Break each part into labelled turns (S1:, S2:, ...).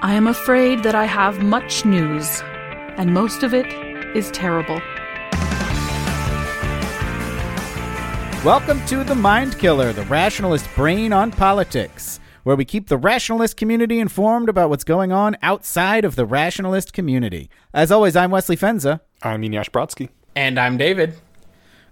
S1: I am afraid that I have much news, and most of it is terrible.
S2: Welcome to The Mind Killer, the rationalist brain on politics, where we keep the rationalist community informed about what's going on outside of the rationalist community. As always, I'm Wesley Fenza.
S3: I'm Eneasz Brodsky.
S4: And I'm David.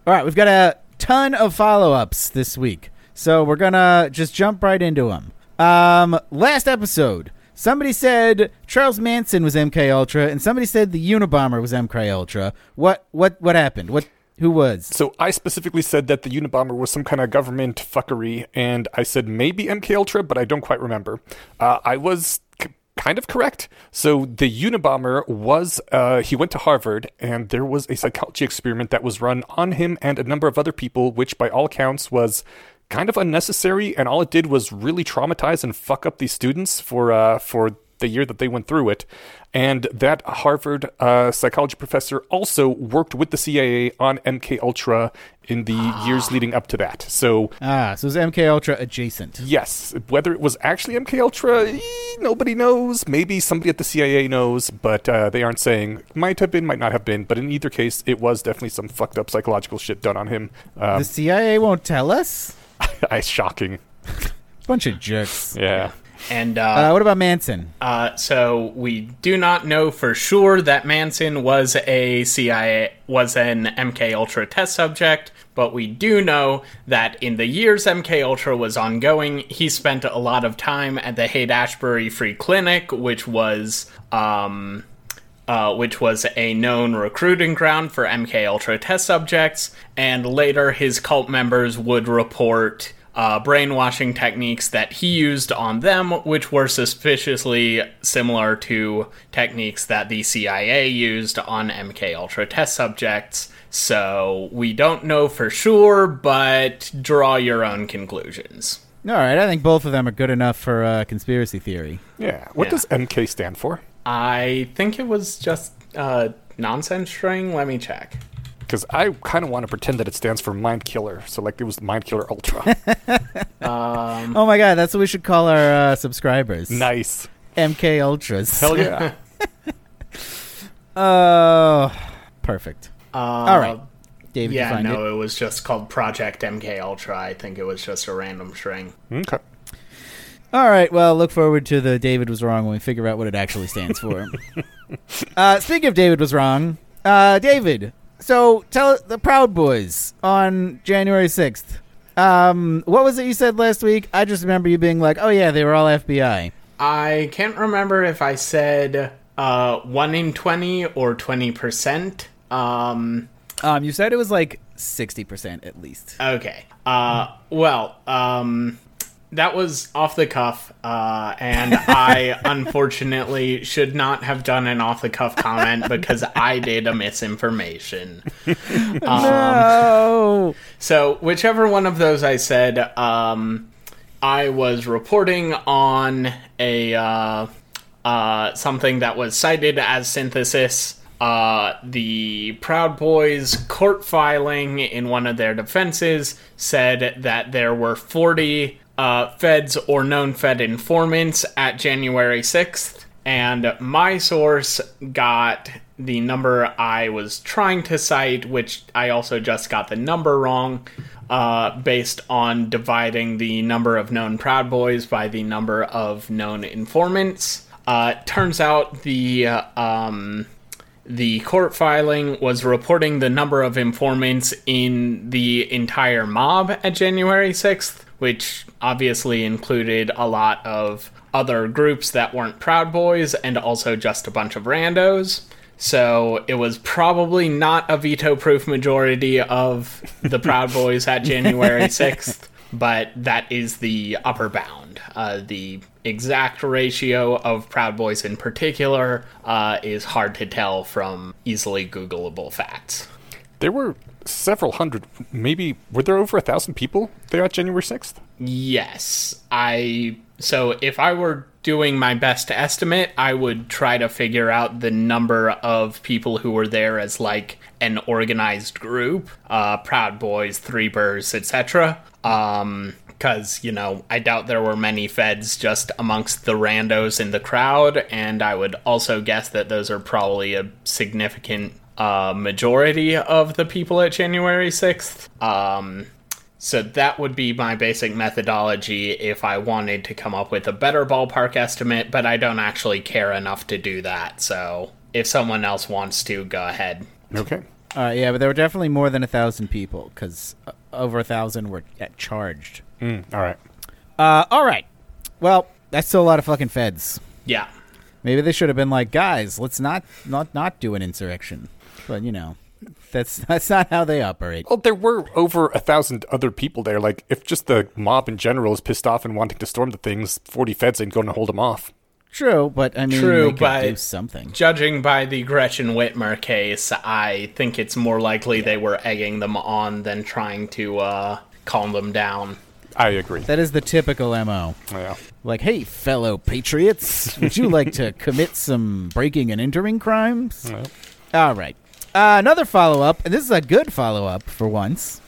S2: All right, we've got a ton of follow ups this week, so we're gonna just jump right into them. Um, last episode, somebody said Charles Manson was MK Ultra, and somebody said the Unabomber was MK Ultra. What what what happened? What who was?
S3: So I specifically said that the Unabomber was some kind of government fuckery, and I said maybe MK Ultra, but I don't quite remember. Uh, I was c- kind of correct. So the Unabomber was uh, he went to Harvard, and there was a psychology experiment that was run on him and a number of other people, which by all accounts was kind of unnecessary, and all it did was really traumatize and fuck up these students for uh, for the year that they went through it. And that Harvard uh, psychology professor also worked with the CIA on MK Ultra in the years leading up to that. So
S2: Ah, so it MK Ultra adjacent.
S3: yes, whether it was actually MK Ultra, eh, nobody knows. Maybe somebody at the CIA knows, but uh, they aren't saying. Might have been, might not have been. But in either case, it was definitely some fucked up psychological shit done on him. Um,
S2: The CIA won't tell us.
S3: it's shocking.
S2: Bunch of jerks.
S3: Yeah.
S4: And
S2: Uh,
S4: uh,
S2: what about Manson?
S4: uh, so we do not know for sure that Manson was a CIA was an MK Ultra test subject, but we do know that in the years MK Ultra was ongoing, he spent a lot of time at the Haight Ashbury Free Clinic, which was um, uh, which was a known recruiting ground for MK Ultra test subjects, and later his cult members would report uh, brainwashing techniques that he used on them, which were suspiciously similar to techniques that the CIA used on MK Ultra test subjects. So we don't know for sure, but draw your own conclusions.
S2: All right, I think both of them are good enough for uh, conspiracy theory.
S3: Yeah. What
S4: Yeah.
S3: does MK stand for?
S4: I think it was just uh, nonsense string. Let me check.
S3: Because I kind of want to pretend that it stands for Mind Killer. So, like, it was Mind Killer Ultra.
S2: Oh my god, that's what we should call our uh, subscribers.
S3: nice.
S2: MK Ultras.
S3: Hell yeah.
S2: Oh, perfect.
S4: Uh,
S2: All right, David, you
S4: Yeah,
S2: find
S4: no,
S2: it.
S4: it was just called Project MK Ultra. I think it was just a random string.
S3: okay.
S2: All right, well, look forward to the David was wrong when we figure out what it actually stands for. uh, speaking of David was wrong, uh, David. So tell the Proud Boys on January sixth. Um, what was it you said last week? I just remember you being like, "Oh yeah, they were all FBI."
S4: I can't remember if I said uh, 1 in 20 or 20%. Um,
S2: Um, you said it was like sixty percent at least.
S4: okay. Uh, well, um, that was off the cuff, uh, and I unfortunately should not have done an off the cuff comment because I did a misinformation.
S2: no.
S4: So, whichever one of those I said, um, I was reporting on a uh, uh, something that was cited as synthesis. Uh, the Proud Boys court filing in one of their defenses said that there were 40 uh, feds or known Fed informants at January 6th, and my source got the number I was trying to cite, which I also just got the number wrong, uh, based on dividing the number of known Proud Boys by the number of known informants. Uh, turns out the uh, um, the court filing was reporting the number of informants in the entire mob at January 6th, which obviously included a lot of other groups that weren't Proud Boys and also just a bunch of randos. So it was probably not a veto proof majority of the Proud Boys at January 6th, but that is the upper bound. Uh, the exact ratio of Proud Boys in particular uh, is hard to tell from easily Googleable facts.
S3: There were several hundred, maybe, were there over a thousand people there at January 6th?
S4: Yes, I. So if I were doing my best estimate, I would try to figure out the number of people who were there as like an organized group, uh, Proud Boys, Three Birds, etc. Um, because you know I doubt there were many feds just amongst the randos in the crowd, and I would also guess that those are probably a significant uh, majority of the people at January sixth. Um, so that would be my basic methodology if I wanted to come up with a better ballpark estimate, but I don't actually care enough to do that. So if someone else wants to, go ahead.
S3: Okay.
S2: Uh, yeah, but there were definitely more than a thousand people because uh, over a thousand were at charged.
S3: Mm, all right.
S2: Uh, all right. Well, that's still a lot of fucking feds.
S4: Yeah.
S2: Maybe they should have been like, guys, let's not not not do an insurrection. But you know, that's that's not how they operate.
S3: Well, there were over a thousand other people there. Like, if just the mob in general is pissed off and wanting to storm the things, 40 feds ain't going to hold them off.
S2: True, but I mean,
S4: True,
S2: they could
S4: but-
S2: do something.
S4: Judging by the Gretchen Whitmer case, I think it's more likely they were egging them on than trying to uh, calm them down.
S3: I agree.
S2: That is the typical mo.
S3: Yeah.
S2: Like, hey, fellow patriots, would you like to commit some breaking and entering crimes?
S3: Well,
S2: All right. Uh, another follow up, and this is a good follow up for once.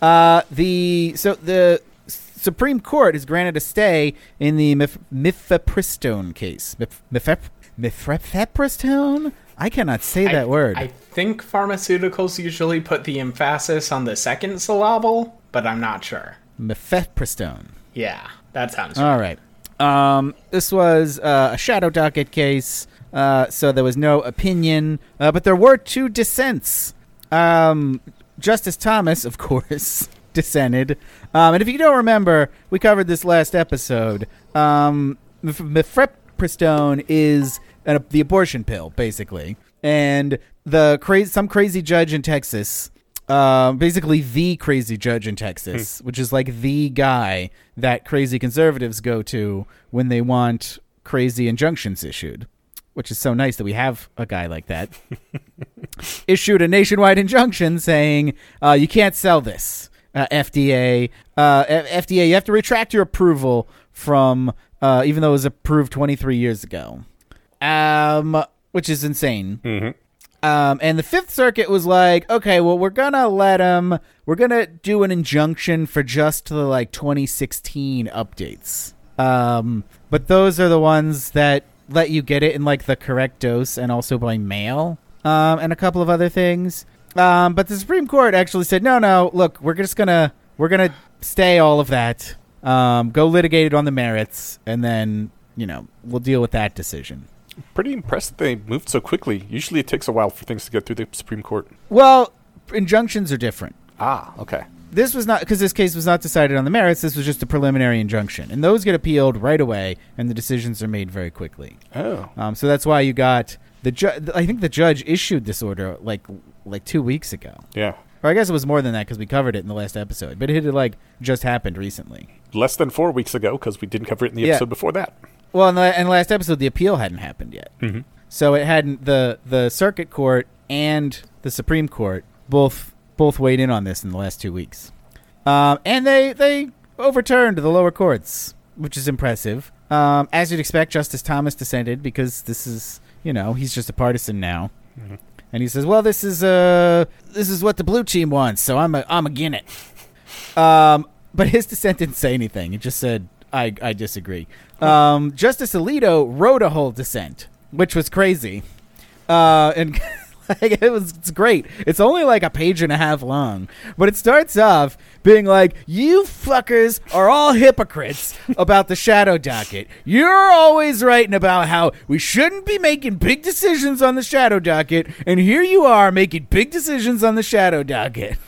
S2: Uh, the so the Supreme Court has granted a stay in the mif- mifepristone case. Mif- mifep- mifepristone? I cannot say that
S4: I,
S2: word.
S4: I think pharmaceuticals usually put the emphasis on the second syllable, but I'm not sure.
S2: mifepristone.
S4: Yeah, that sounds right.
S2: All right. Um, this was uh, a shadow docket case, uh, so there was no opinion, uh, but there were two dissents. Um, Justice Thomas, of course, dissented. Um, and if you don't remember, we covered this last episode. Um, mifepristone is an, the abortion pill, basically, and the crazy some crazy judge in Texas uh, basically the crazy judge in Texas, which is like the guy that crazy conservatives go to when they want crazy injunctions issued. Which is so nice that we have a guy like that. issued a nationwide injunction saying uh, you can't sell this. Uh, FDA, uh, F- FDA, you have to retract your approval from, uh, even though it was approved 23 years ago. Um, which is insane. Um, and the Fifth Circuit was like, okay, well, we're gonna let him. We're gonna do an injunction for just the like 2016 updates. Um, but those are the ones that let you get it in like the correct dose and also by mail. Um, and a couple of other things. Um, but the Supreme Court actually said, no, no, look, we're just gonna we're gonna stay all of that. Um, go litigate it on the merits, and then you know we'll deal with that decision.
S3: Pretty impressed that they moved so quickly. Usually it takes a while for things to get through the Supreme Court.
S2: Well, injunctions are different.
S3: Ah, okay.
S2: This was not because this case was not decided on the merits. This was just a preliminary injunction, and those get appealed right away, and the decisions are made very quickly.
S3: Oh.
S2: Um, so that's why you got the judge. I think the judge issued this order like like two weeks ago,
S3: Yeah.
S2: or I guess it was more than that because we covered it in the last episode. But it had like just happened recently.
S3: Less than four weeks ago because we didn't cover it in the
S2: Yeah.
S3: episode before that.
S2: Well, in the, in the last episode, the appeal hadn't happened yet,
S3: Mm-hmm.
S2: so it hadn't the the circuit court and the Supreme Court both both weighed in on this in the last two weeks, um, and they they overturned the lower courts, which is impressive. Um, as you'd expect, Justice Thomas dissented because this is you know he's just a partisan now, and he says, "Well, this is uh this is what the blue team wants, so I'm a, I'm again it." Um, but his dissent didn't say anything. It just said, "I I disagree." Um, Justice Alito wrote a whole dissent, which was crazy, uh, and like, it was it's great. It's only like a page and a half long, but it starts off being like, "You fuckers are all hypocrites about the shadow docket. You're always writing about how we shouldn't be making big decisions on the shadow docket, and here you are making big decisions on the shadow docket."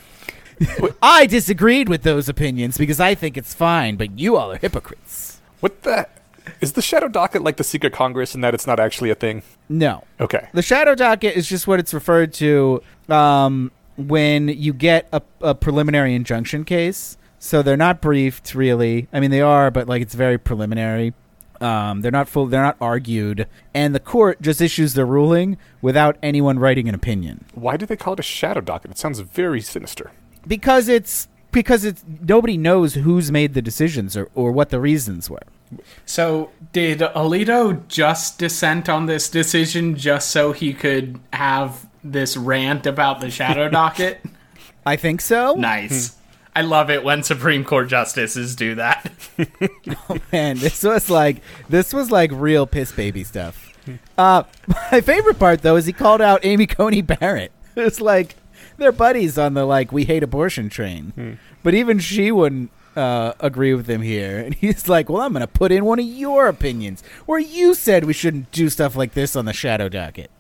S2: I disagreed with those opinions because I think it's fine, but you all are hypocrites.
S3: What the? Is the Shadow Docket like the Secret Congress in that it's not actually a thing?
S2: No.
S3: Okay.
S2: The shadow docket is just what it's referred to um, when you get a, a preliminary injunction case. So they're not briefed, really. I mean, they are, but like it's very preliminary. Um, they're not full. They're not argued, and the court just issues the ruling without anyone writing an opinion
S3: Why do they call it a Shadow Docket? It sounds very sinister.
S2: because it's because it's nobody knows who's made the decisions or, or what the reasons were.
S4: So, did Alito just dissent on this decision just so he could have this rant about the shadow docket?
S2: I think so.
S4: nice. I love it when Supreme Court justices do that.
S2: oh Man, this was like this was like real piss baby stuff. Uh, my favorite part though is he called out Amy Coney Barrett. It's like they're buddies on the like we hate abortion train, but even she wouldn't uh, agree with him here. And he's like, "Well, I'm going to put in one of your opinions where you said we shouldn't do stuff like this on the shadow docket."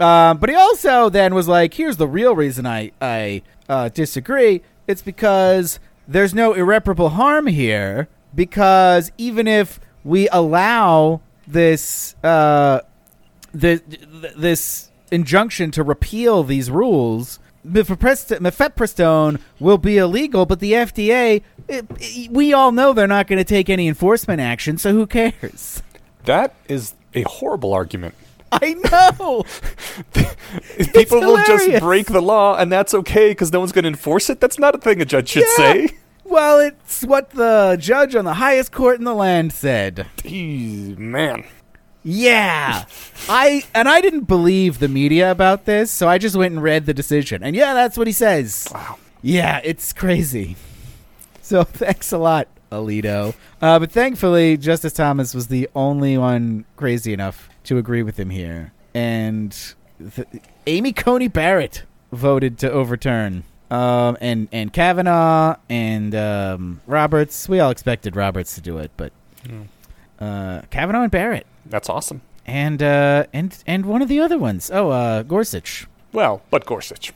S2: Um, but he also then was like, "Here's the real reason I I uh, disagree. It's because there's no irreparable harm here. Because even if we allow this uh, the, this injunction to repeal these rules, mifepristone will be illegal. But the FDA, it, eh, it- we all know they're not going to take any enforcement action. So who cares?"
S3: That is a horrible argument.
S2: I know.
S3: People will just break the law, and that's okay because no one's going to enforce it. That's not a thing a judge should
S2: Yeah.
S3: say.
S2: Well, it's what the judge on the highest court in the land said.
S3: Eee, man.
S2: Yeah. I and I didn't believe the media about this, so I just went and read the decision. And yeah, that's what he says.
S3: Wow.
S2: Yeah, it's crazy. So thanks a lot, Alito. Uh, but thankfully, Justice Thomas was the only one crazy enough to agree with him here. And th- Amy Coney Barrett voted to overturn. Um, and, and Kavanaugh and um, Roberts. We all expected Roberts to do it, but uh, Kavanaugh and Barrett
S3: That's awesome.
S2: and uh, and and one of the other ones. Oh, uh, Gorsuch.
S3: Well, but Gorsuch.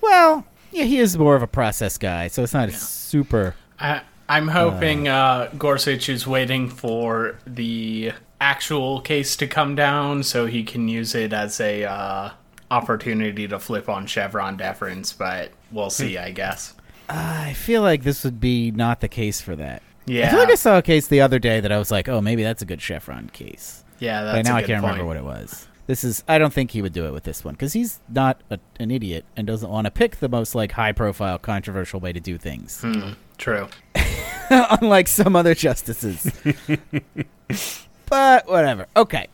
S2: Well, yeah, he is more of a process guy, so it's not a super.
S4: I, I'm hoping uh, Gorsuch is waiting for the actual case to come down so he can use it as a uh, opportunity to flip on Chevron deference, but we'll see, I guess.
S2: I feel like this would be not the case for that.
S4: Yeah.
S2: I feel like I saw a case the other day that I was like, oh, maybe that's a good Chevron case.
S4: Yeah,
S2: But now I can't
S4: point.
S2: remember what it was. This is. I don't think he would do it with this one because he's not a, an idiot and doesn't want to pick the most like high profile, controversial way to do things.
S4: Hmm, true.
S2: unlike some other justices. but whatever. Okay.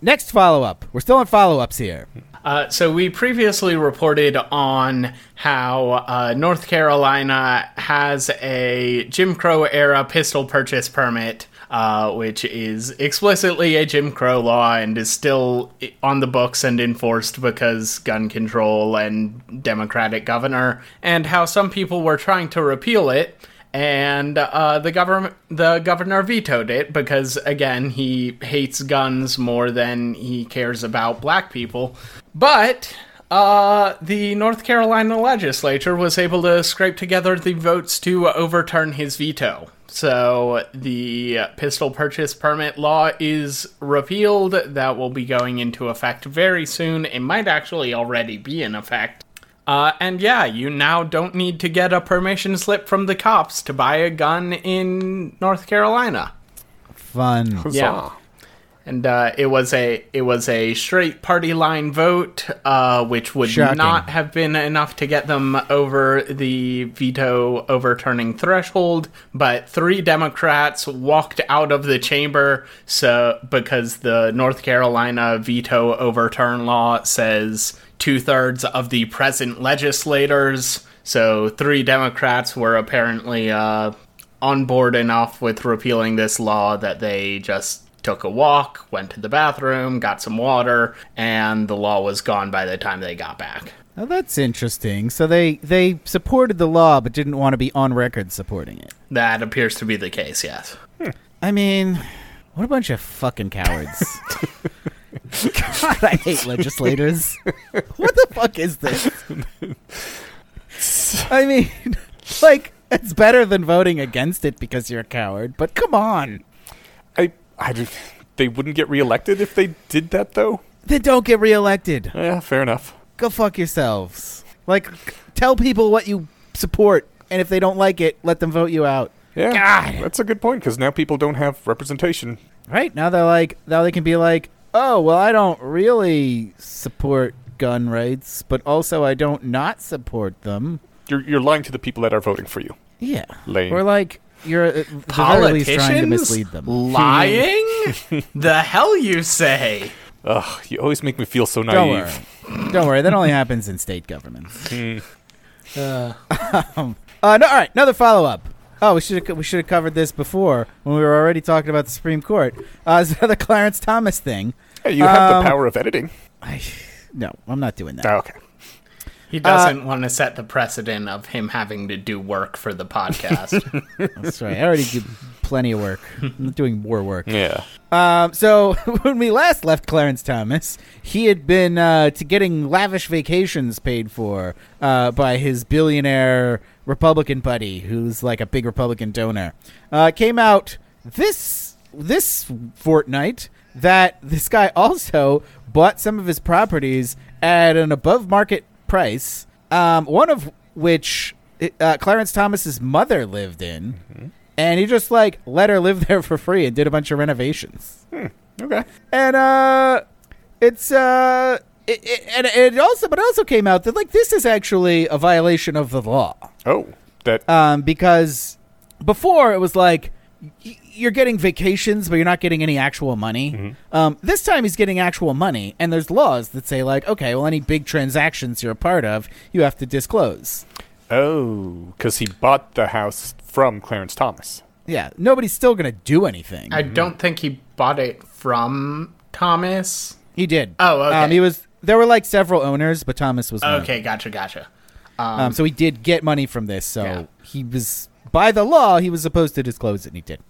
S2: Next follow up. We're still on follow ups here.
S4: Uh, so we previously reported on how uh, North Carolina has a Jim Crow era pistol purchase permit, uh, which is explicitly a Jim Crow law and is still on the books and enforced because gun control and Democratic governor, and how some people were trying to repeal it and uh, the government the governor vetoed it because again he hates guns more than he cares about black people but uh, the North Carolina legislature was able to scrape together the votes to overturn his veto. So the pistol purchase permit law is repealed. That will be going into effect very soon. It might actually already be in effect. Uh, and yeah, you now don't need to get a permission slip from the cops to buy a gun in North Carolina.
S2: Fun.
S3: Huzzah.
S4: Yeah. And uh, it was a it was a straight party line vote, uh, which would
S2: Shocking.
S4: not have been enough to get them over the veto overturning threshold. But three Democrats walked out of the chamber, so because the North Carolina veto overturn law says two thirds of the present legislators. So three Democrats were apparently uh, on board enough with repealing this law that they just took a walk, went to the bathroom, got some water, and the law was gone by the time they got back.
S2: Oh, that's interesting. So they they supported the law but didn't want to be on record supporting it.
S4: That appears to be the case, yes.
S2: I mean, what a bunch of fucking cowards. God, I hate legislators. what the fuck is this? I mean, like, it's better than voting against it because you're a coward, but come on.
S3: I, I, they wouldn't get reelected if they did that, though.
S2: Then don't get reelected.
S3: Yeah, fair enough.
S2: Go fuck yourselves. Like, tell people what you support, and if they don't like it, let them vote you out.
S3: Yeah,
S2: God.
S3: that's a good point because now people don't have representation.
S2: Right now they're like now they can be like, oh well, I don't really support gun rights, but also I don't not support them.
S3: You're you're lying to the people that are voting for you.
S2: Yeah,
S3: Lame.
S2: or like you're at the very least trying to mislead them.
S4: lying? the hell you say?
S3: Ugh, you always make me feel so
S2: Don't
S3: naive.
S2: worry, don't worry. That only happens in state governments.
S3: Hmm.
S2: Um, Uh, no, all right, another follow up. Oh, we should have we should have covered this before when we were already talking about the Supreme Court. Uh, it's another Clarence Thomas thing.
S3: Hey, you have
S2: Um,
S3: the power of editing.
S2: I, no, I'm not doing that.
S3: Oh, okay.
S4: He doesn't want to set the precedent of him having to do work for the podcast.
S2: That's right. I already did plenty of work. I'm not doing more work.
S3: Yeah.
S2: Um, so when we last left Clarence Thomas, he had been uh, to getting lavish vacations paid for uh, by his billionaire Republican buddy, who's like a big Republican donor. Uh, came out this this fortnight that this guy also bought some of his properties at an above market price. Um, one of which uh, Clarence Thomas's mother lived in and he just like let her live there for free and did a bunch of renovations.
S3: Okay.
S2: And uh, it's uh, it, it, and it also, but it also came out that like this is actually a violation of the law.
S3: Oh, that.
S2: Um, because before it was like y- you're getting vacations, but you're not getting any actual money. Um, this time he's getting actual money, and there's laws that say like, okay, well, any big transactions you're a part of, you have to disclose.
S3: oh, because he bought the house from Clarence Thomas.
S2: Yeah, nobody's still gonna do anything.
S4: I don't think he bought it from Thomas.
S2: He did.
S4: Oh, okay.
S2: Um, he was. There were like several owners, but Thomas was. one of
S4: Okay, gotcha, gotcha.
S2: Them. Um, so he did get money from this. So
S4: Yeah.
S2: he was by the law he was supposed to disclose it, and he did.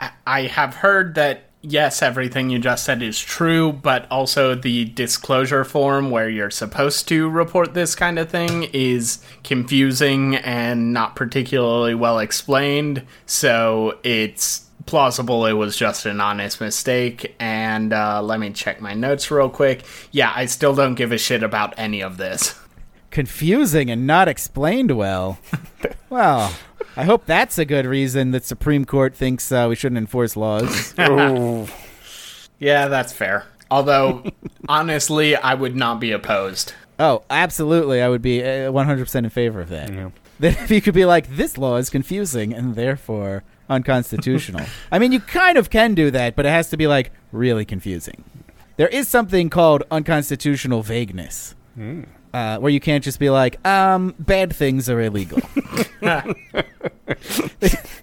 S4: I- I have heard that yes, everything you just said is true, but also the disclosure form where you're supposed to report this kind of thing is confusing and not particularly well explained. So it's plausible it was just an honest mistake. And uh, let me check my notes real quick. Yeah, I still don't give a shit about any of this.
S2: Confusing and not explained well. well, I hope that's a good reason that Supreme Court thinks uh, we shouldn't enforce laws.
S4: Yeah, that's fair. Although, honestly, I would not be opposed.
S2: oh, absolutely, I would be uh, 100% in favor of that.
S3: Yeah.
S2: That if you could be like, this law is confusing and therefore unconstitutional. I mean, you kind of can do that, but it has to be like really confusing. There is something called unconstitutional vagueness, uh, where you can't just be like, um, bad things are illegal.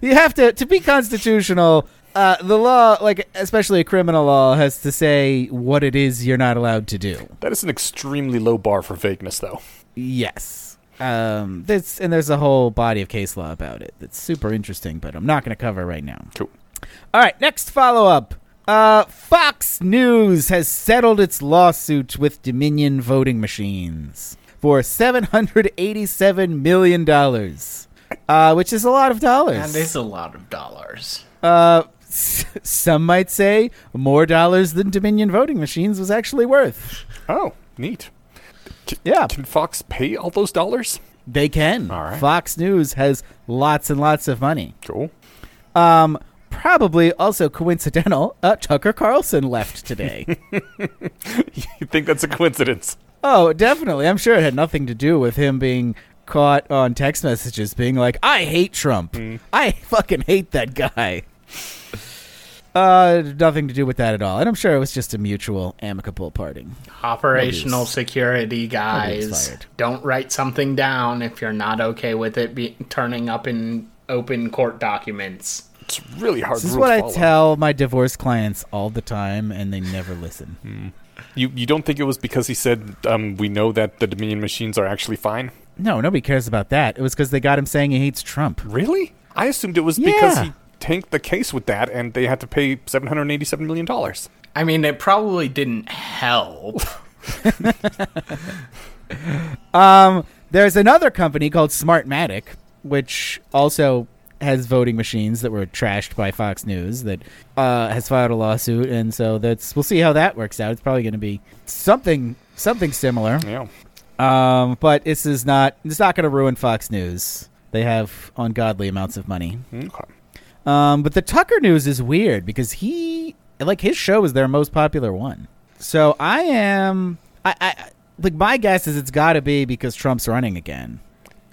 S2: you have to to be constitutional. Uh, the law, like especially a criminal law, has to say what it is you're not allowed to do.
S3: that is an extremely low bar for vagueness, though.
S2: Yes. Um, this and there's a whole body of case law about it that's super interesting, but I'm not going to cover right now.
S3: Cool.
S2: All right, next follow up. Uh, Fox News has settled its lawsuit with Dominion voting machines for seven hundred eighty-seven million dollars, uh, which is a lot of dollars.
S4: That is a lot of dollars.
S2: Uh, s- some might say more dollars than Dominion voting machines was actually worth.
S3: Oh, neat.
S2: Yeah,
S3: Can Fox pay all those dollars?
S2: they can.
S3: All right.
S2: Fox News has lots and lots of money.
S3: Cool.
S2: Um, probably also coincidental. Uh, Tucker Carlson left today.
S3: You think that's a coincidence?
S2: oh, definitely. I'm sure it had nothing to do with him being caught on text messages being like, "I hate Trump. I fucking hate that guy." Uh, nothing to do with that at all. And I'm sure it was just a mutual, amicable parting.
S4: Operational
S2: Nobody's-
S4: security guys. Don't write something down if you're not okay with it be- turning up in open court documents.
S3: It's really hard.
S2: This is what
S3: to
S2: I
S3: follow.
S2: tell my divorce clients all the time, and they never listen.
S3: You you don't think it was because he said um, we know that the Dominion machines are actually fine?
S2: No, nobody cares about that. It was because they got him saying he hates Trump.
S3: Really? I assumed it was because he tanked the case with that, and they had to pay seven hundred eighty-seven million dollars.
S4: I mean, it probably didn't help.
S2: Um, there's another company called Smartmatic, which also has voting machines that were trashed by Fox News that uh, has filed a lawsuit, and so that's we'll see how that works out. It's probably going to be something something similar.
S3: Yeah.
S2: Um, but this is not it's not going to ruin Fox News. They have ungodly amounts of money.
S3: Okay.
S2: Um, but the Tucker News is weird because he like his show is their most popular one. So I am I, I like my guess is it's got to be because Trump's running again,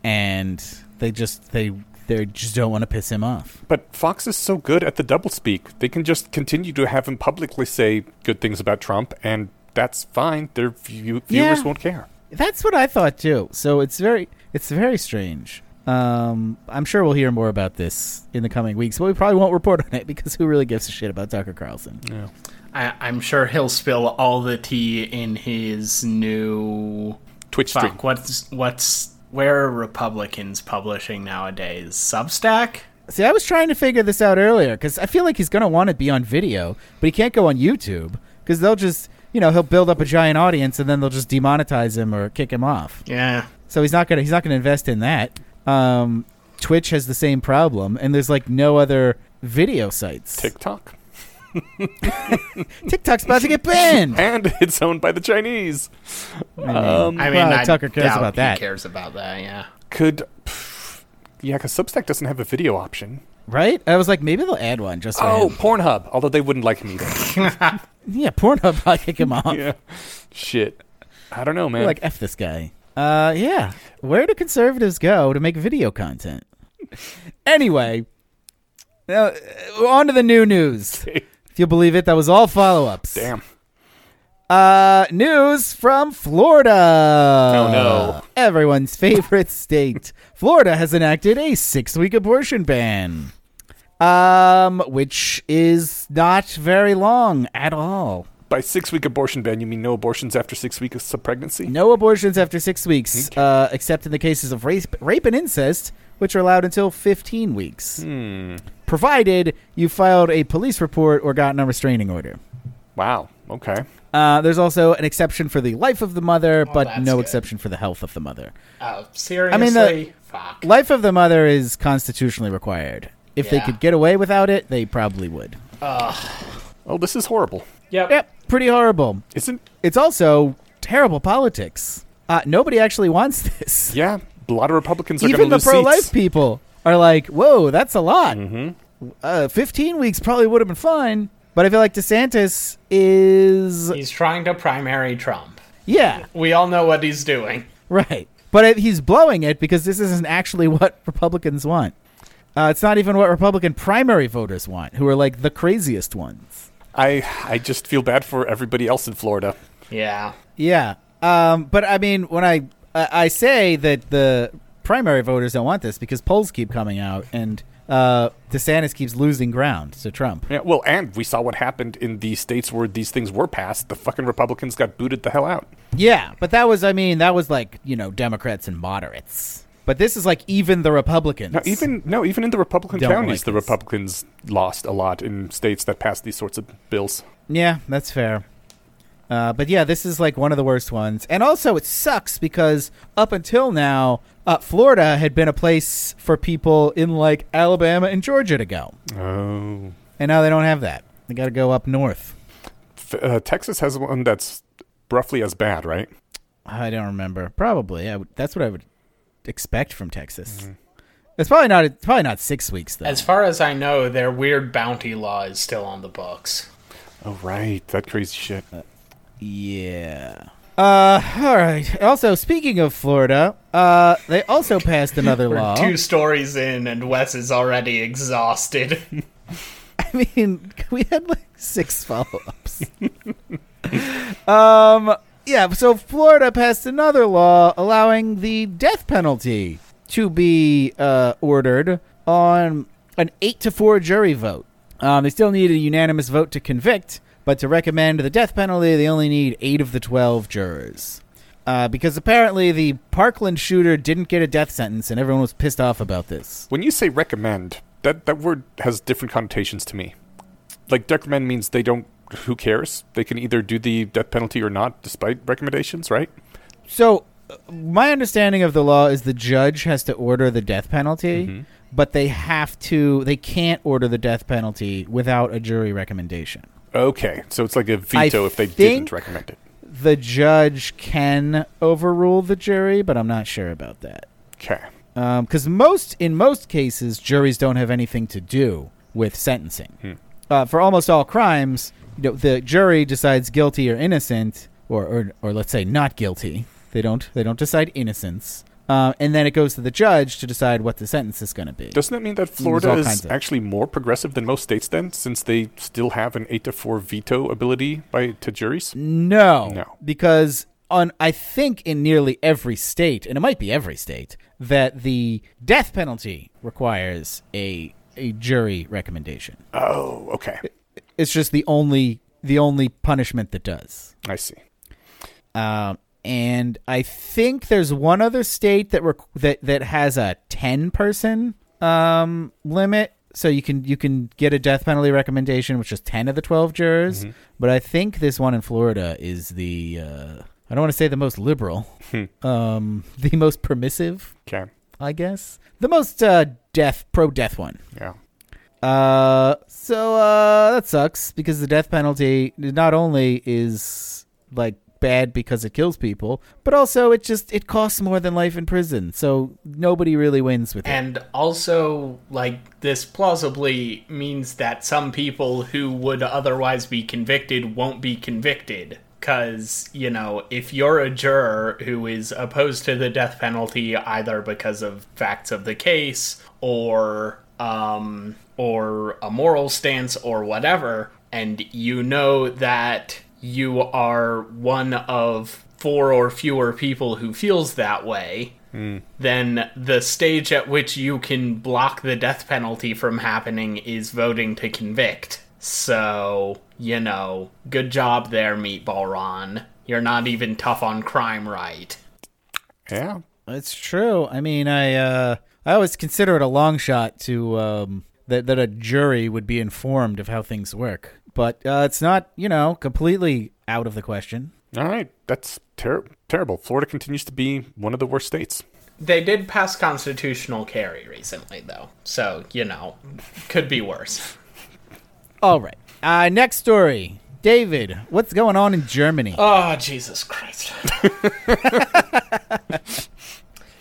S2: and they just they they just don't want to piss him off.
S3: But Fox is so good at the doublespeak; they can just continue to have him publicly say good things about Trump, and that's fine. Their view- viewers
S2: Yeah.
S3: won't care.
S2: That's what I thought too. So it's very it's very strange. Um, I'm sure we'll hear more about this in the coming weeks, but we probably won't report on it because who really gives a shit about Tucker Carlson?
S3: Yeah.
S4: I, I'm sure he'll spill all the tea in his new
S3: Twitch stream.
S4: fuck. What's what's where are Republicans publishing nowadays? Substack.
S2: See, I was trying to figure this out earlier because I feel like he's going to want to be on video, but he can't go on YouTube because they'll just, you know, he'll build up a giant audience and then they'll just demonetize him or kick him off.
S4: Yeah.
S2: So he's not gonna he's not gonna invest in that. Um, Twitch has the same problem, and there's like no other video sites.
S3: TikTok.
S2: TikTok's about to get banned.
S3: And it's owned by the Chinese. Um,
S4: I mean,
S2: Well,
S4: I
S2: Tucker cares
S4: doubt
S2: about
S4: he
S2: that.
S4: cares about that. Yeah.
S3: could. pff, Yeah, because Substack doesn't have a video option.
S2: Right? I was like, maybe they'll add one just for
S3: Oh,
S2: him.
S3: Pornhub. Although they wouldn't like him either.
S2: Yeah, Pornhub probably kick him off.
S3: yeah. Shit. I don't know, man.
S2: Like f this guy. Uh, yeah. Where do conservatives go to make video content? anyway, now, uh, on to the new news. If you believe it, that was all follow-ups.
S3: Damn.
S2: Uh, news from Florida. Oh
S3: no.
S2: Everyone's favorite state. Florida has enacted a six-week abortion ban. Um, which is not very long at all.
S3: By six week abortion ban, you mean no abortions after six weeks of pregnancy?
S2: No abortions after six weeks, uh, except in the cases of rape, rape and incest, which are allowed until 15 weeks,
S3: Hmm.
S2: provided you filed a police report or gotten a restraining order.
S3: Wow. Okay.
S2: Uh, there's also an exception for the life of the mother, but no
S4: good.
S2: exception for the health of the mother.
S4: Oh, seriously?
S2: I mean, the-
S4: fuck.
S2: Life of the mother is constitutionally required. If they could get away without it, they probably would.
S3: Oh, this is horrible.
S4: Yep.
S2: Yep, pretty horrible.
S3: Isn't?
S2: It's also terrible politics. Uh, nobody actually wants this.
S3: Yeah. A lot of Republicans are
S2: Even
S3: going to
S2: the
S3: lose
S2: pro-life
S3: seats.
S2: people are like, "Whoa, that's a lot."
S3: Mm-hmm.
S2: Uh, Fifteen weeks probably would have been fine, but I feel like DeSantis is
S4: He's trying to primary Trump.
S2: yeah,
S4: We all know what he's doing.
S2: right. But it, he's blowing it because this isn't actually what Republicans want. Uh, it's not even what Republican primary voters want, who are like the craziest ones.
S3: I I just feel bad for everybody else in Florida.
S4: Yeah.
S2: Yeah. Um, but I mean, when I I say that the primary voters don't want this because polls keep coming out and uh, DeSantis keeps losing ground to Trump.
S3: Yeah, well, and we saw what happened in the states where these things were passed. The fucking Republicans got booted the hell out.
S2: Yeah, but that was I mean that was like you know Democrats and moderates. But this is like even the Republicans.
S3: No, even no, even in the Republican counties,
S2: like
S3: the. Republicans lost a lot in states that passed these sorts of bills.
S2: Yeah, that's fair. Uh, but yeah, this is like one of the worst ones, and also it sucks because up until now, uh, Florida had been a place for people in like Alabama and Georgia to go,
S3: Oh,
S2: and now they don't have that. They got to go up north.
S3: F- uh, Texas has one that's roughly as bad, right?
S2: I don't remember. Probably, I would, that's what I would expect from Texas. It's probably not. It's probably not six weeks though.
S4: As far as I know, their weird bounty law is still on the books.
S3: Oh, right, that crazy shit.
S2: Yeah. Uh, all right. Also, speaking of Florida, uh, they also passed another law.
S4: two stories in, and Wes is already exhausted.
S2: I mean, we had like six follow-ups. um, yeah. So Florida passed another law allowing the death penalty to be uh, ordered on an eight to four jury vote. Um, they still need a unanimous vote to convict, but to recommend the death penalty, they only need eight of the twelve jurors. Uh, because apparently the Parkland shooter didn't get a death sentence, and everyone was pissed off about this.
S3: When you say recommend, that that word has different connotations to me. Like recommend means they don't. Who cares? They can either do the death penalty or not, despite recommendations, right?
S2: So, uh, my understanding of the law is the judge has to order the death penalty, but they have to. They can't order the death penalty without a jury recommendation.
S3: Okay, so it's like a veto if they didn't recommend it.
S2: The judge can overrule the jury, but I'm not sure about that.
S3: Okay.
S2: Because most, in most cases, juries don't have anything to do with sentencing. Uh, for almost all crimes, you know, the jury decides guilty or innocent, or, or or let's say not guilty. They don't they don't decide innocence, uh, and then it goes to the judge to decide what the sentence is going to be.
S3: Doesn't that mean that Florida is actually more progressive than most states then, since they still have an eight to four veto ability by to juries?
S2: No,
S3: No.
S2: because on I think in nearly every state, and it might be every state, that the death penalty requires a a jury recommendation.
S3: Oh, okay.
S2: It's just the only the only punishment that does.
S3: I see.
S2: Um, and I think there's one other state that rec- that that has a ten person um, limit, so you can you can get a death penalty recommendation, which is ten of the twelve jurors. But I think this one in Florida is the uh, I don't want to say the most liberal, um, the most permissive,
S3: Okay.
S2: I guess, the most uh, death pro death one.
S3: Yeah.
S2: Uh, so uh, that sucks because the death penalty not only is like bad because it kills people, but also it just it costs more than life in prison. So nobody really wins with it.
S4: And also, like, this plausibly means that some people who would otherwise be convicted won't be convicted. Because, you know, if you're a juror who is opposed to the death penalty either because of facts of the case or, um, or a moral stance or whatever, and you know that you are one of four or fewer people who feels that way, then the stage at which you can block the death penalty from happening is voting to convict. So, you know, good job there, Meatball Ron. You're not even tough on crime right.
S3: Yeah.
S2: It's true. I mean, I uh, I always consider it a long shot to um, that that a jury would be informed of how things work, but uh, it's not you know completely out of the question.
S3: All right. That's ter- terrible. Florida continues to be one of the worst states.
S4: They did pass constitutional carry recently, though. So, you know, could be worse.
S2: All right. Uh, next story. David, what's going on in Germany?
S4: Oh, Jesus Christ.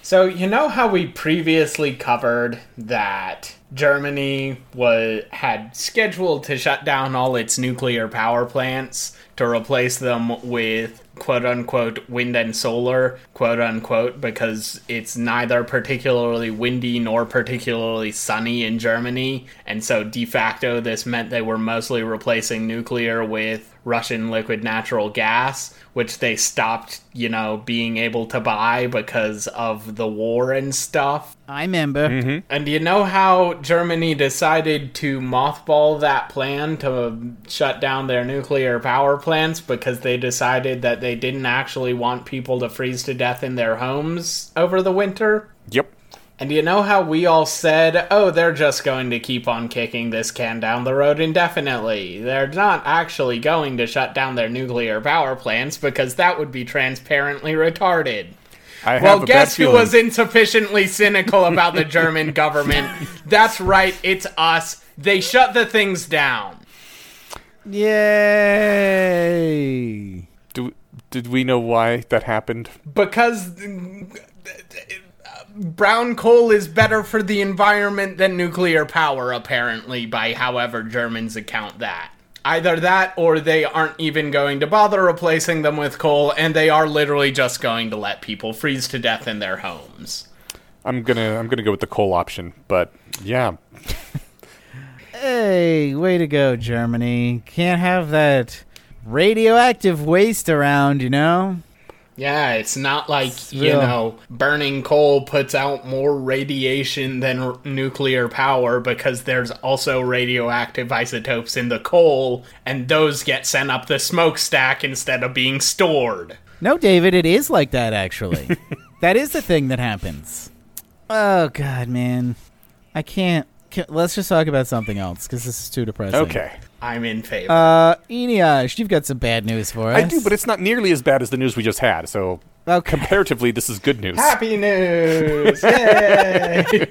S4: so, you know how we previously covered that Germany was had scheduled to shut down all its nuclear power plants to replace them with quote unquote wind and solar, quote unquote, because it's neither particularly windy nor particularly sunny in Germany. And so de facto, this meant they were mostly replacing nuclear with Russian liquid natural gas, which they stopped, you know, being able to buy because of the war and stuff.
S2: I remember. Mm-hmm.
S4: And you know how Germany decided to mothball that plan to shut down their nuclear power plants because they decided that they didn't actually want people to freeze to death in their homes over the winter?
S3: Yep.
S4: And you know how we all said, oh, they're just going to keep on kicking this can down the road indefinitely. They're not actually going to shut down their nuclear power plants because that would be transparently retarded.
S3: I
S4: Well, guess who was insufficiently cynical about the German government? That's right, it's us. They shut the things down.
S2: Yay!
S3: Do, did we know why that happened?
S4: Because brown coal is better for the environment than nuclear power, apparently, by however Germans account that. Either that, or they aren't even going to bother replacing them with coal, and they are literally just going to let people freeze to death in their homes.
S3: I'm gonna I'm gonna go with the coal option, but yeah,
S2: Hey, way to go, Germany. Can't have that radioactive waste around, you know?
S4: Yeah, it's not like, you know, burning coal puts out more radiation than r- nuclear power because there's also radioactive isotopes in the coal, and those get sent up the smokestack instead of being stored.
S2: No, David, it is like that, actually. that is the thing that happens. Oh, God, man. I can't. can let's just talk about something else because this is too depressing.
S3: okay.
S4: I'm in favor.
S2: Uh, Eneasz, you've got some bad news for us.
S3: I do, but it's not nearly as bad as the news we just had. So
S2: Okay.
S3: comparatively, this is good news.
S4: Happy news! Yay!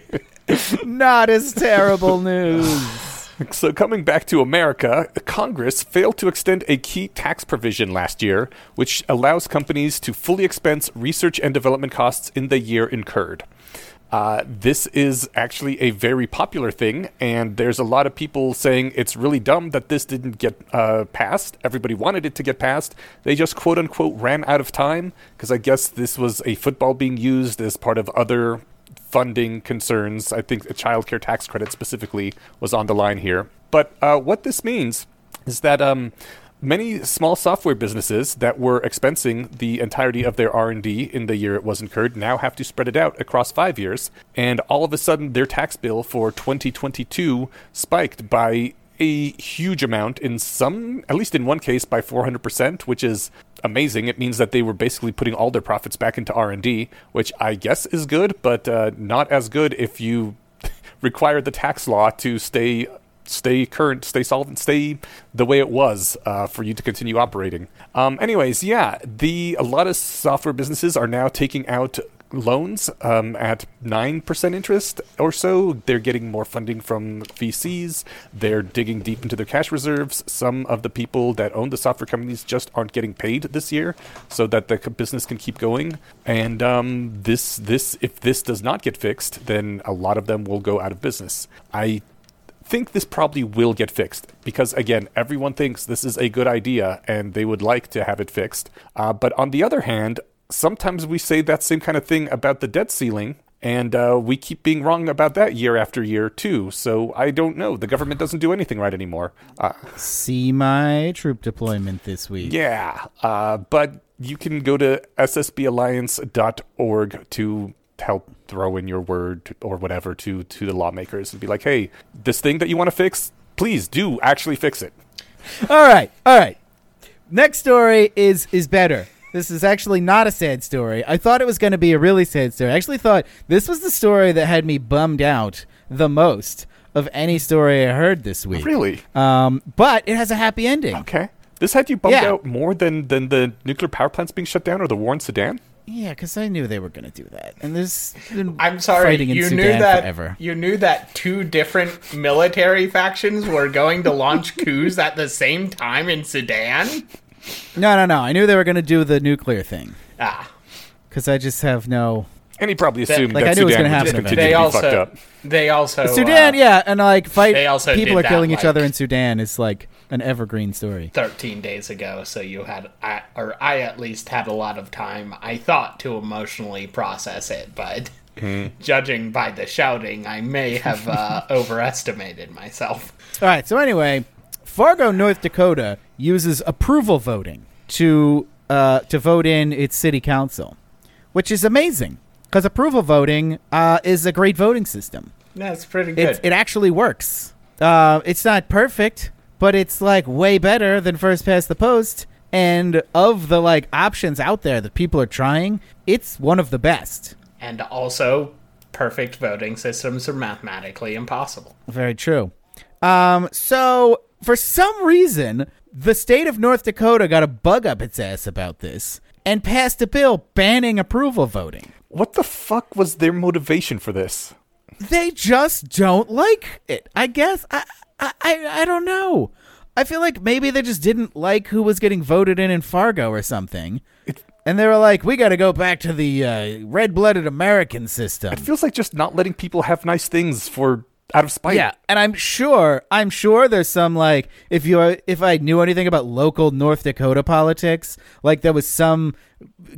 S2: not as terrible news.
S3: So, coming back to America, Congress failed to extend a key tax provision last year, which allows companies to fully expense research and development costs in the year incurred. Uh, this is actually a very popular thing, and there's a lot of people saying it's really dumb that this didn't get uh, passed. Everybody wanted it to get passed. They just quote unquote ran out of time because I guess this was a football being used as part of other funding concerns. I think a child care tax credit specifically was on the line here. But uh, what this means is that um, many small software businesses that were expensing the entirety of their R&D in the year it was incurred now have to spread it out across 5 years. And all of a sudden their tax bill for 2022 spiked by a huge amount in some at least in one case by 400% which is amazing. It means that they were basically putting all their profits back into r&d which i guess is good but uh, not as good if you require the tax law to stay stay current, stay solvent, stay the way it was uh, for you to continue operating. Um, anyways, yeah, the a lot of software businesses are now taking out loans um, at 9% interest or so. They're getting more funding from VCs. They're digging deep into their cash reserves. Some of the people that own the software companies just aren't getting paid this year so that the business can keep going. And um, this, this, if this does not get fixed, then a lot of them will go out of business. I think this probably will get fixed because again everyone thinks this is a good idea and they would like to have it fixed. Uh, but on the other hand sometimes we say that same kind of thing about the debt ceiling and uh, we keep being wrong about that year after year too. So i don't know. The government doesn't do anything right anymore. Uh,
S2: See my troop deployment this week.
S3: yeah uh, but you can go to ssballiance.org to help throw in your word or whatever to to the lawmakers and be like hey this thing that you want to fix please do actually fix it
S2: All right, all right. Next story is is better. This is actually not a sad story. I thought it was going to be a really sad story. I actually thought this was the story that had me bummed out the most of any story I heard this week.
S3: really
S2: Um, but it has a happy ending.
S3: okay this had you bummed
S2: Yeah.
S3: out more than than the nuclear power plants being shut down or the war in sudan
S2: Yeah, because I knew they were going to do that. And there's been
S4: I'm sorry,
S2: fighting in
S4: you
S2: Sudan
S4: knew that
S2: forever.
S4: you knew that two different military factions were going to launch coups at the same time in Sudan.
S2: No, no, no. I knew they were going to do the nuclear thing
S4: Ah,
S2: because I just have no.
S3: and he probably assumed
S2: like,
S3: that
S2: I knew it was gonna happen
S4: they
S3: to be
S4: also
S3: fucked up
S4: they also
S2: Sudan,
S4: uh,
S2: yeah, and like fight.
S4: they also
S2: people
S4: did
S2: are
S4: that,
S2: killing each
S4: like-
S2: other in Sudan is like an evergreen story.
S4: 13 days ago, so you had, I, or I at least had a lot of time, I thought, to emotionally process it, but judging by the shouting, I may have uh, overestimated myself.
S2: All right. So anyway, Fargo, North Dakota uses approval voting to uh, to vote in its city council, which is amazing because approval voting uh, is a great voting system.
S4: That's pretty
S2: It
S4: good.
S2: it actually works. Uh, it's not perfect, but it's like way better than first past the post. And of the like options out there that people are trying, it's one of the best.
S4: and also, perfect voting systems are mathematically impossible.
S2: Very true. Um, so for some reason, the state of North Dakota got a bug up its ass about this and passed a bill banning approval voting.
S3: what the fuck was their motivation for this
S2: They just don't like it. I guess I I I, I don't know. I feel like maybe they just didn't like who was getting voted in in Fargo or something. and they were like, "We got to go back to the uh, red-blooded American system."
S3: it feels like just not letting people have nice things for out of spite
S2: Yeah, and I'm sure, I'm sure there's some like if you if I knew anything about local North Dakota politics, like there was some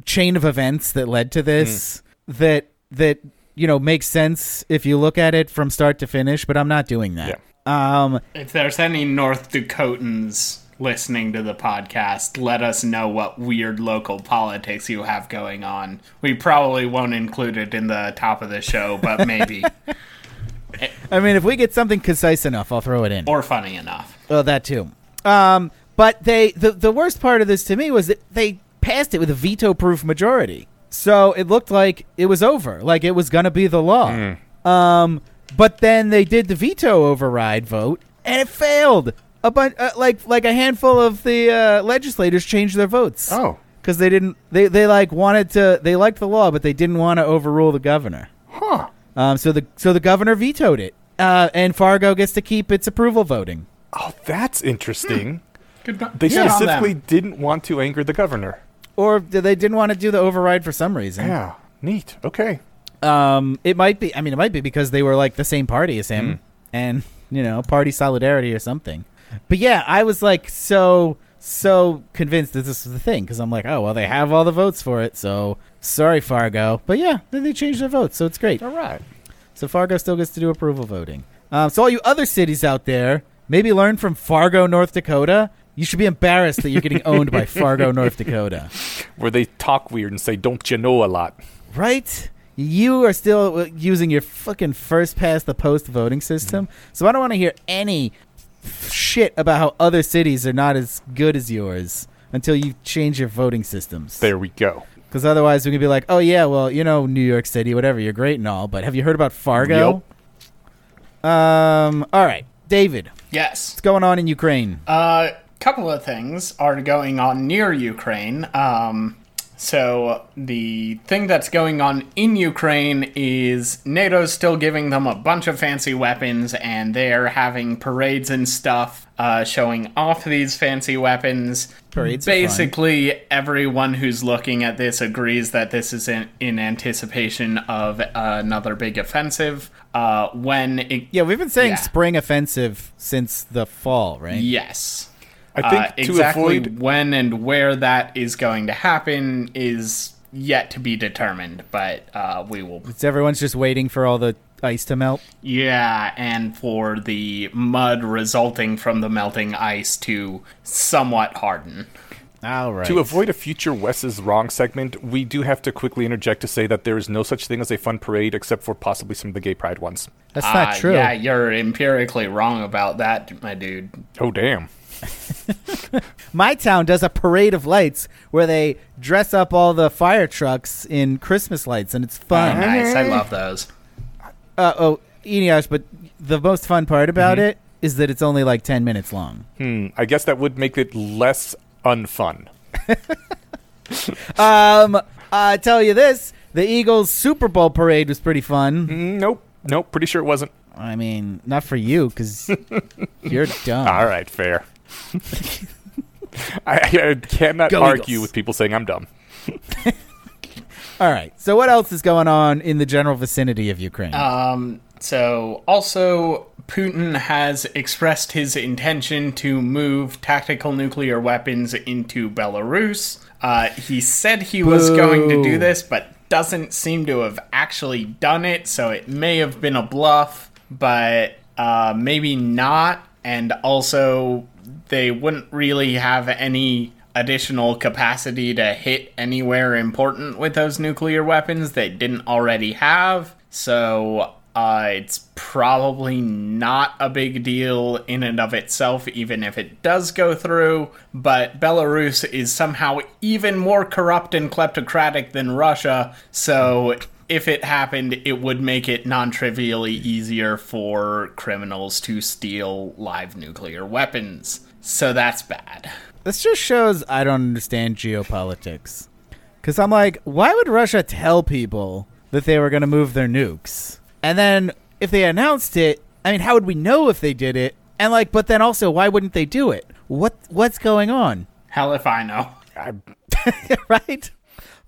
S2: chain of events that led to this that that you know makes sense if you look at it from start to finish. But I'm not doing that. Um,
S4: If there's any North Dakotans listening to the podcast, let us know what weird local politics you have going on. We probably won't include it in the top of the show, but maybe.
S2: I mean, if we get something concise enough, I'll throw it in.
S4: or funny enough.
S2: Oh, that too. Um, but they the the worst part of this to me was that they passed it with a veto-proof majority. So it looked like it was over, like it was gonna be the law. Um, but then they did the veto override vote, and it failed. A bunch, uh, like like a handful of the uh, legislators changed their votes.
S3: Oh.
S2: because they didn't. They they like wanted to. They liked the law, but they didn't want to overrule the governor.
S3: Huh.
S2: Um, so the so the governor vetoed it, uh, and Fargo gets to keep its approval voting.
S3: Oh, that's interesting.
S4: Good,
S3: They
S4: good on
S3: specifically didn't want to anger the governor.
S2: Or they didn't want to do the override for some reason.
S3: Yeah. Neat. Okay.
S2: Um, it might be. I mean, it might be because they were like the same party as him, and you know, party solidarity or something. But yeah, I was like so so convinced that this was the thing because I'm like, oh well, they have all the votes for it, so sorry, Fargo. But yeah, then they changed their votes, so it's great.
S3: All right.
S2: So Fargo still gets to do approval voting. Um, so all you other cities out there, maybe learn from Fargo, North Dakota. You should be embarrassed that you're getting owned by Fargo, North Dakota.
S3: Where they talk weird and say, "Don't you know a lot?"
S2: Right? You are still uh, using your fucking first past the post voting system. So I don't want to hear any shit about how other cities are not as good as yours until you change your voting systems.
S3: There we go.
S2: Because otherwise, we can be like, oh, yeah, well, you know, New York City, whatever, you're great and all, but have you heard about Fargo? Um, all right. David,
S4: Yes.
S2: what's going on in Ukraine?
S4: Uh, couple of things are going on near Ukraine. Um, so the thing that's going on in Ukraine is NATO's still giving them a bunch of fancy weapons, and they're having parades and stuff uh, showing off these fancy weapons.
S2: Parades.
S4: Basically, everyone who's looking at this agrees that this is in, in anticipation of another big offensive. Uh, when it,
S2: Yeah, we've been saying
S4: Yeah.
S2: spring offensive since the fall, right?
S4: yes.
S3: I think
S4: Uh,
S3: to
S4: exactly
S3: avoid
S4: when and where that is going to happen is yet to be determined, but uh, we will.
S2: It's everyone's just waiting for all the ice to melt.
S4: Yeah, and for the mud resulting from the melting ice to somewhat harden.
S2: All right.
S3: To avoid a future Wes's wrong segment, we do have to quickly interject to say that there is no such thing as a fun parade except for possibly some of the gay pride ones.
S2: That's not
S4: Uh,
S2: true.
S4: Yeah, you're empirically wrong about that, my dude.
S3: Oh damn.
S2: My town does a parade of lights where they dress up all the fire trucks in Christmas lights, and it's
S4: Oh,
S2: fun.
S4: nice. I love those.
S2: Uh, oh, Eneasz, but the most fun part about it is that it's only like 10 minutes long.
S3: Hmm. I guess that would make it less unfun.
S2: Um, I tell you this the Eagles Super Bowl parade was pretty fun.
S3: Mm, nope. Nope. Pretty sure it wasn't.
S2: I mean, not for you, because you're dumb.
S3: All right. Fair. I, I cannot
S2: Go
S3: argue
S2: Eagles.
S3: with people saying I'm dumb.
S2: All right. So, what else is going on in the general vicinity of Ukraine?
S4: Um, so also Putin has expressed his intention to move tactical nuclear weapons into Belarus. Uh, he said he was going to do this, but doesn't seem to have actually done it. So it may have been a bluff, but uh, maybe not. And also, they wouldn't really have any additional capacity to hit anywhere important with those nuclear weapons they didn't already have. So uh, it's probably not a big deal in and of itself, even if it does go through. But Belarus is somehow even more corrupt and kleptocratic than Russia, so if it happened, it would make it non trivially easier for criminals to steal live nuclear weapons. So that's bad.
S2: This just shows I don't understand geopolitics. Because I'm like, why would Russia tell people that they were going to move their nukes? And then if they announced it, I mean, how would we know if they did it? And like, but then also, why wouldn't they do it? What What's going on?
S4: Hell if I know.
S2: Right?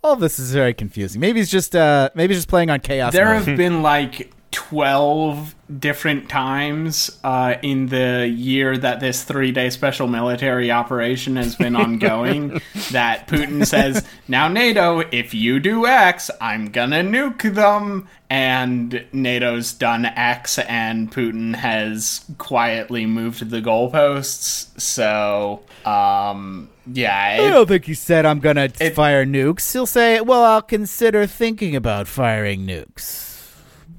S2: All of this is very confusing. Maybe he's just uh maybe he's just playing on chaos.
S4: There
S2: mode.
S4: have been like 12 different times uh, in the year that this three day special military operation has been ongoing that Putin says, Now, NATO, if you do X, I'm gonna nuke them. And NATO's done X, and Putin has quietly moved the goalposts. So, um, yeah.
S2: I don't think he said I'm gonna
S4: It-
S2: fire nukes. He'll say, "Well, I'll consider thinking about firing nukes,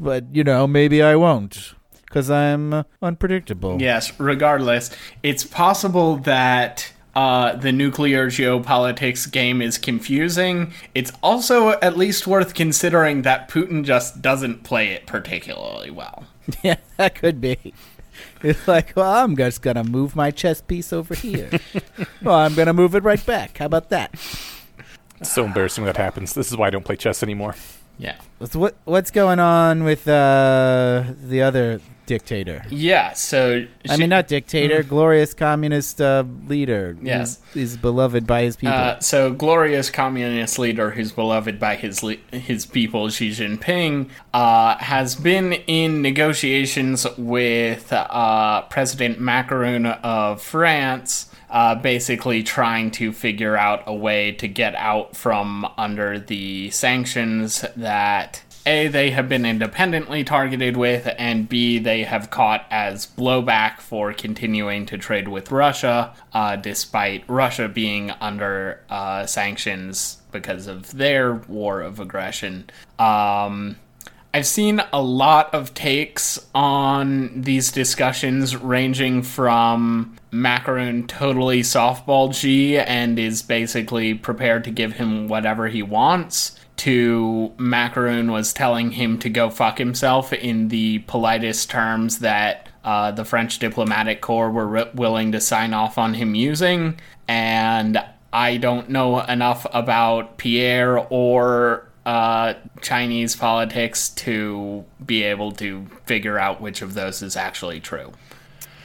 S2: but you know, maybe I won't because I'm uh, unpredictable."
S4: Yes, regardless, it's possible that uh, the nuclear geopolitics game is confusing. It's also at least worth considering that Putin just doesn't play it particularly well.
S2: yeah, that could be. It's like, well, I'm just gonna move my chess piece over here. well, I'm gonna move it right back. How about that?
S3: it's so embarrassing that happens. This is why I don't play chess anymore.
S4: Yeah.
S2: What's what What's going on with uh, the other dictator?
S4: Yeah, so.
S2: I mean, not dictator, glorious communist uh, leader.
S4: Mm-hmm. Yes.
S2: is beloved by his people.
S4: Uh, so, glorious communist leader who's beloved by his le- his people, Xi Jinping, uh, has been in negotiations with uh, President Macron of France, uh, basically trying to figure out a way to get out from under the sanctions that A, they have been independently targeted with, and B, they have caught as blowback for continuing to trade with Russia, uh, despite Russia being under uh, sanctions because of their war of aggression. Um, I've seen a lot of takes on these discussions ranging from Macaroon totally softballed Xi and is basically prepared to give him whatever he wants to Macaroon was telling him to go fuck himself in the politest terms that uh, the French diplomatic corps were ri- willing to sign off on him using. And I don't know enough about Pierre or uh, Chinese politics to be able to figure out which of those is actually true.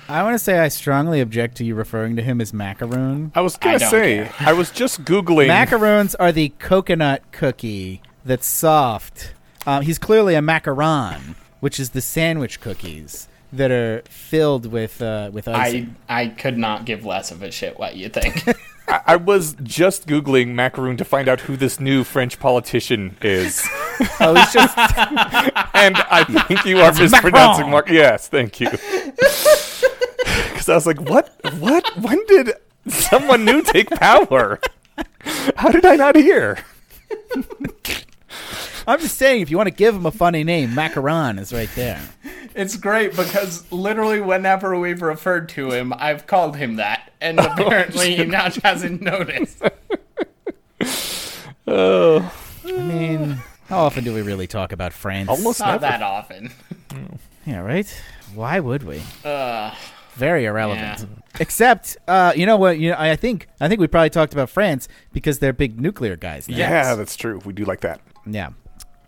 S2: I want to say I strongly object to you referring to him as macaroon.
S3: I was gonna
S4: don't
S3: say
S4: care.
S3: I was just googling.
S2: Macaroons are the coconut cookie that's soft. Um, he's clearly a macaron, which is the sandwich cookies that are filled with uh, with
S4: I
S2: icing.
S4: I I could not give less of a shit what you think.
S3: I, I was just googling macaroon to find out who this new French politician is,
S2: oh, he's just
S3: and I think you are mispronouncing. Mar- yes, thank you. Because I was like, what? What? When did someone new take power? How did I not hear?
S2: I'm just saying, if you want to give him a funny name, macaron is right there.
S4: It's great because literally whenever we've referred to him, I've called him that, and apparently he now hasn't noticed.
S3: Oh,
S2: I mean, how often do we really talk about France?
S3: almost
S4: Not
S3: never.
S4: that often.
S2: Yeah, right. Why would we?
S4: Uh,
S2: Very irrelevant. Except, uh, you know what? You know, I think I think we probably talked about France because they're big nuclear guys. Now.
S3: Yeah, that's true. We do like that.
S2: Yeah.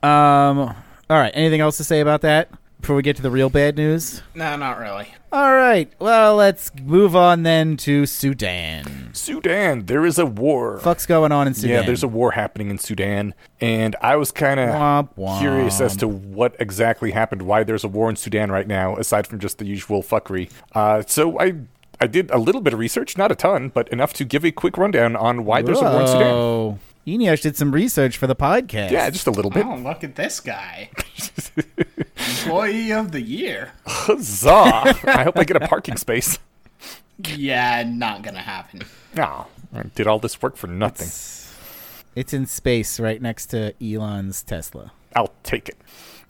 S2: Um. All right. Anything else to say about that before we get to the real bad news?
S4: no, not really.
S2: All right. Well, let's move on then to Sudan.
S3: Sudan, there is a war.
S2: Fuck's going on in Sudan?
S3: Yeah, there's a war happening in Sudan, and I was kind of curious as to what exactly happened, why there's a war in Sudan right now, aside from just the usual fuckery. Uh, so I I did a little bit of research, not a ton, but enough to give a quick rundown on why there's a war in Sudan.
S2: Whoa. Eneasz did some research for the podcast.
S3: Yeah, just a little bit.
S4: Oh, look at this guy. Employee of the year.
S3: Huzzah! I hope I get a parking space.
S4: Yeah, not gonna happen.
S3: No, I did all this work for nothing.
S2: It's in space right next to Elon's Tesla.
S3: I'll take it.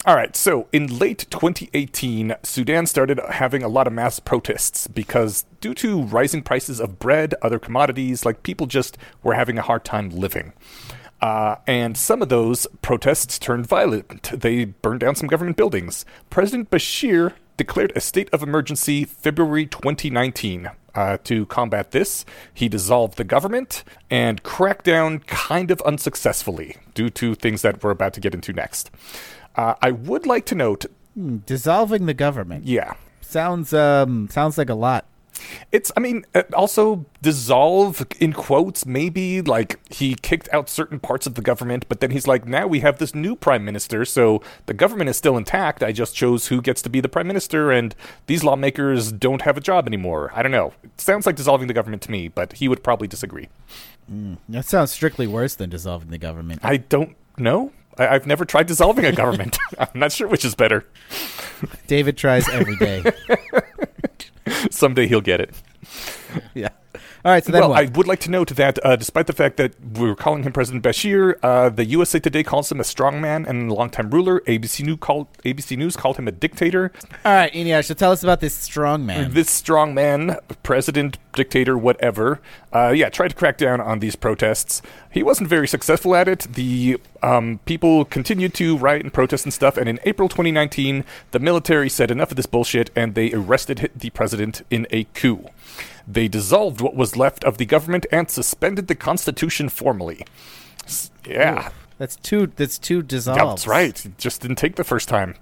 S3: All right, so in late 2018, Sudan started having a lot of mass protests because, due to rising prices of bread, other commodities, like people just were having a hard time living. Uh, and some of those protests turned violent. They burned down some government buildings. President Bashir declared a state of emergency February 2019. Uh, to combat this, he dissolved the government and cracked down kind of unsuccessfully due to things that we're about to get into next. Uh, I would like to note,
S2: Dissolving the government
S3: yeah,
S2: sounds um sounds like a lot.
S3: it's, I mean, uh, also dissolve in quotes, maybe like he kicked out certain parts of the government, but then he's like, now we have this new prime minister, so the government is still intact. I just chose who gets to be the prime minister, and these lawmakers don't have a job anymore. I don't know. It sounds like dissolving the government to me, but he would probably disagree.
S2: That sounds strictly worse than dissolving the government.
S3: I don't know. I- I've never tried dissolving a government. I'm not sure which is better.
S2: David tries every day.
S3: Someday he'll get it.
S2: yeah. All right. So then
S3: well,
S2: what?
S3: I would like to note that uh, despite the fact that we were calling him President Bashir, uh, the USA Today calls him a strongman and a longtime ruler. ABC News called ABC News called him a dictator.
S2: All right, Eneasz. So tell us about this strong man.
S3: This strongman, president, dictator, whatever, uh, yeah, tried to crack down on these protests. He wasn't very successful at it. The um, people continued to riot and protest and stuff. And in April 2019, the military said enough of this bullshit, and they arrested the president in a coup. They dissolved what was left of the government and suspended the constitution formally. S- Yeah,
S2: That's two. That's two dissolves.
S3: that's right. It just didn't take the first time.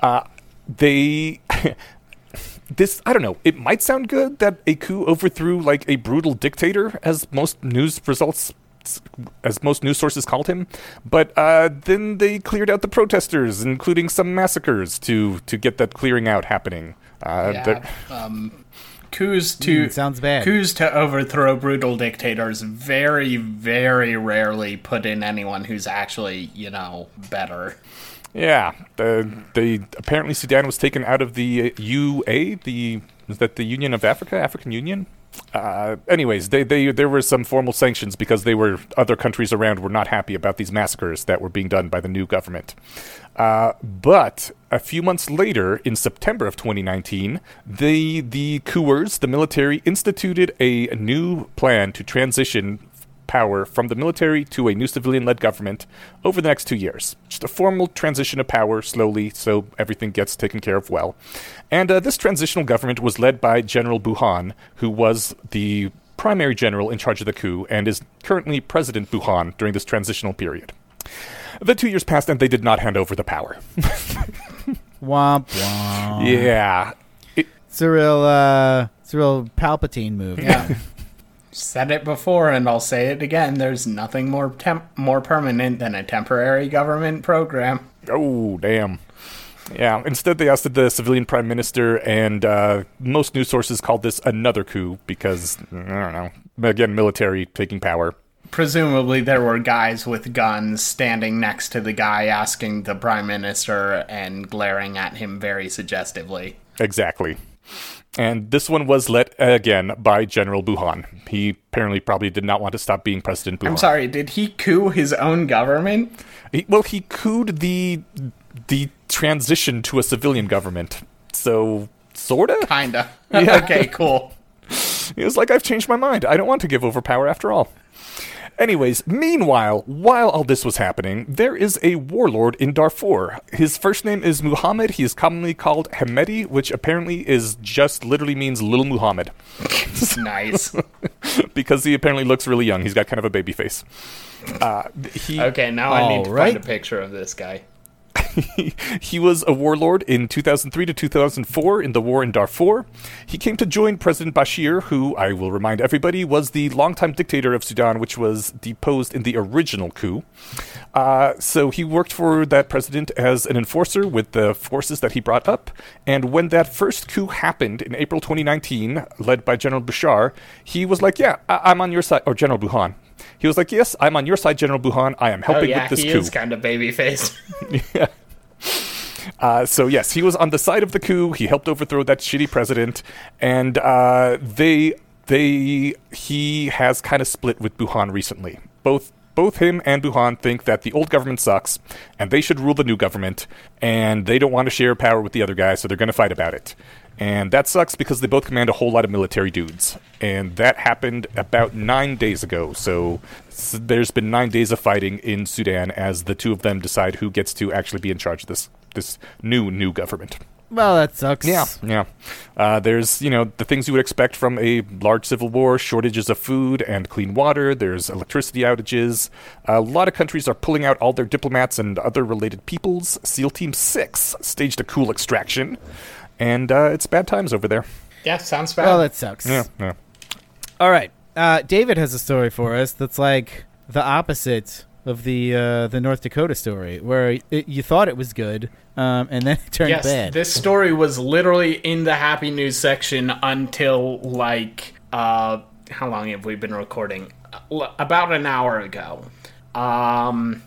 S3: Uh, they. this, I don't know. It might sound good that a coup overthrew like a brutal dictator, as most news results. As most news sources called him, but uh, then they cleared out the protesters, including some massacres, to to get that clearing out happening. Uh,
S4: Yeah, um, coups to
S2: Mm, sounds bad.
S4: Coups to overthrow brutal dictators very, very rarely put in anyone who's actually, you know, better.
S3: Yeah, the, the apparently Sudan was taken out of the UA, the is that the Union of Africa, African Union. Uh, anyways, they, they there were some formal sanctions because they were other countries around were not happy about these massacres that were being done by the new government. Uh, but a few months later, in September of 2019, the the coups, the military, instituted a new plan to transition power from the military to a new civilian led government over the next two years. Just a formal transition of power slowly so everything gets taken care of well. And uh, this transitional government was led by General Burhan, who was the primary general in charge of the coup and is currently President Burhan during this transitional period. The two years passed and they did not hand over the power.
S2: Womp womp.
S3: yeah. It,
S2: It's a real, uh, it's a real Palpatine move.
S4: Yeah. Said it before and I'll say it again. There's nothing more temp- more permanent than a temporary government program.
S3: Oh, damn. Yeah, instead they ousted the civilian prime minister, and uh, most news sources called this another coup because, I don't know, again, military taking power.
S4: Presumably, there were guys with guns standing next to the guy asking the prime minister and glaring at him very suggestively.
S3: Exactly. And this one was led again by General Burhan. He apparently probably did not want to stop being President Burhan.
S4: I'm sorry, did he coup his own government?
S3: He, well, he cooed the the transition to a civilian government. So, sorta.
S4: Kinda.
S3: Yeah.
S4: okay, cool.
S3: He was like, I've changed my mind. I don't want to give over power after all. Anyways, meanwhile, while all this was happening, there is a warlord in Darfur. His first name is Muhammad. He is commonly called Hemedti, which apparently is just literally means little Muhammad.
S4: nice.
S3: because he apparently looks really young. He's got kind of a baby face. Uh, he,
S4: Okay, now I need to
S2: Alright.
S4: find a picture of this guy.
S3: he was a warlord in 2003 to 2004 in the war in Darfur. He came to join President Bashir, who, I will remind everybody, was the longtime dictator of Sudan, which was deposed in the original coup. Uh, so he worked for that president as an enforcer with the forces that he brought up. And when that first coup happened in April 2019, led by General Bashar, he was like, Yeah, I- I'm on your side, or General Burhan. He was like, Yes, I'm on your side, General Burhan. I am
S4: Oh
S3: helping
S4: yeah,
S3: with this
S4: he
S3: coup.
S4: is kind of baby faced.
S3: Uh, so yes, he was on the side of the coup. He helped overthrow that shitty president, and uh, they they he has kind of split with Burhan recently. Both both him and Burhan think that the old government sucks, and they should rule the new government, and they don't want to share power with the other guy, so they're going to fight about it. And that sucks because they both command a whole lot of military dudes. And that happened about nine days ago. So s- there's been nine days of fighting in Sudan as the two of them decide who gets to actually be in charge of this this new new government.
S2: Well, that sucks.
S3: Yeah, yeah. Uh, there's you know the things you would expect from a large civil war: shortages of food and clean water. There's electricity outages. A lot of countries are pulling out all their diplomats and other related peoples. SEAL Team Six staged a cool extraction, and uh, it's bad times over there.
S4: yeah, sounds bad.
S2: Well, that sucks.
S3: Yeah, yeah.
S2: All right. Uh, David has a story for us that's like the opposite of the uh, the North Dakota story, where it, you thought it was good, um, and then it turned
S4: yes,
S2: bad.
S4: this story was literally in the happy news section until like uh how long have we been recording? About an hour ago. Um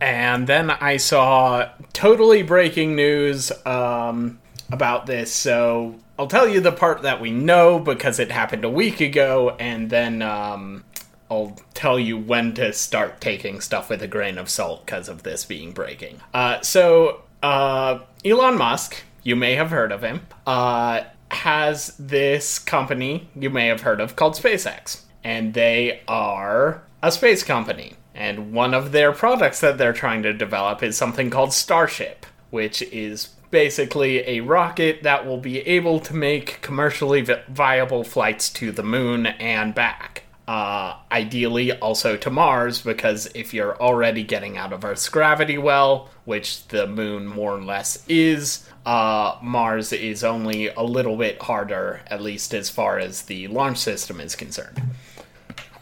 S4: and then I saw totally breaking news um about this. So I'll tell you the part that we know because it happened a week ago and then um I'll tell you when to start taking stuff with a grain of salt because of this being breaking. Uh, so, uh, Elon Musk, you may have heard of him, uh, has this company you may have heard of called SpaceX. And they are a space company. And one of their products that they're trying to develop is something called Starship, which is basically a rocket that will be able to make commercially viable flights to the moon and back uh, ideally also to Mars, because if you're already getting out of Earth's gravity well, which the moon more or less is, uh, Mars is only a little bit harder, at least as far as the launch system is concerned.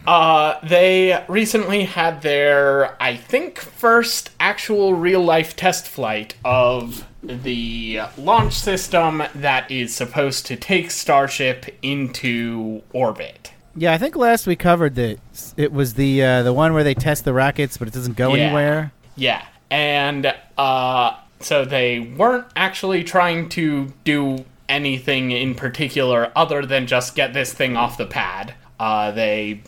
S4: Uh, they recently had their, I think, first actual real life test flight of the launch system that is supposed to take Starship into orbit.
S2: yeah, I think last we covered that it was the uh, the one where they test the rockets, but it doesn't go
S4: Yeah.
S2: anywhere.
S4: Yeah, and uh, so they weren't actually trying to do anything in particular other than just get this thing off the pad. Uh, they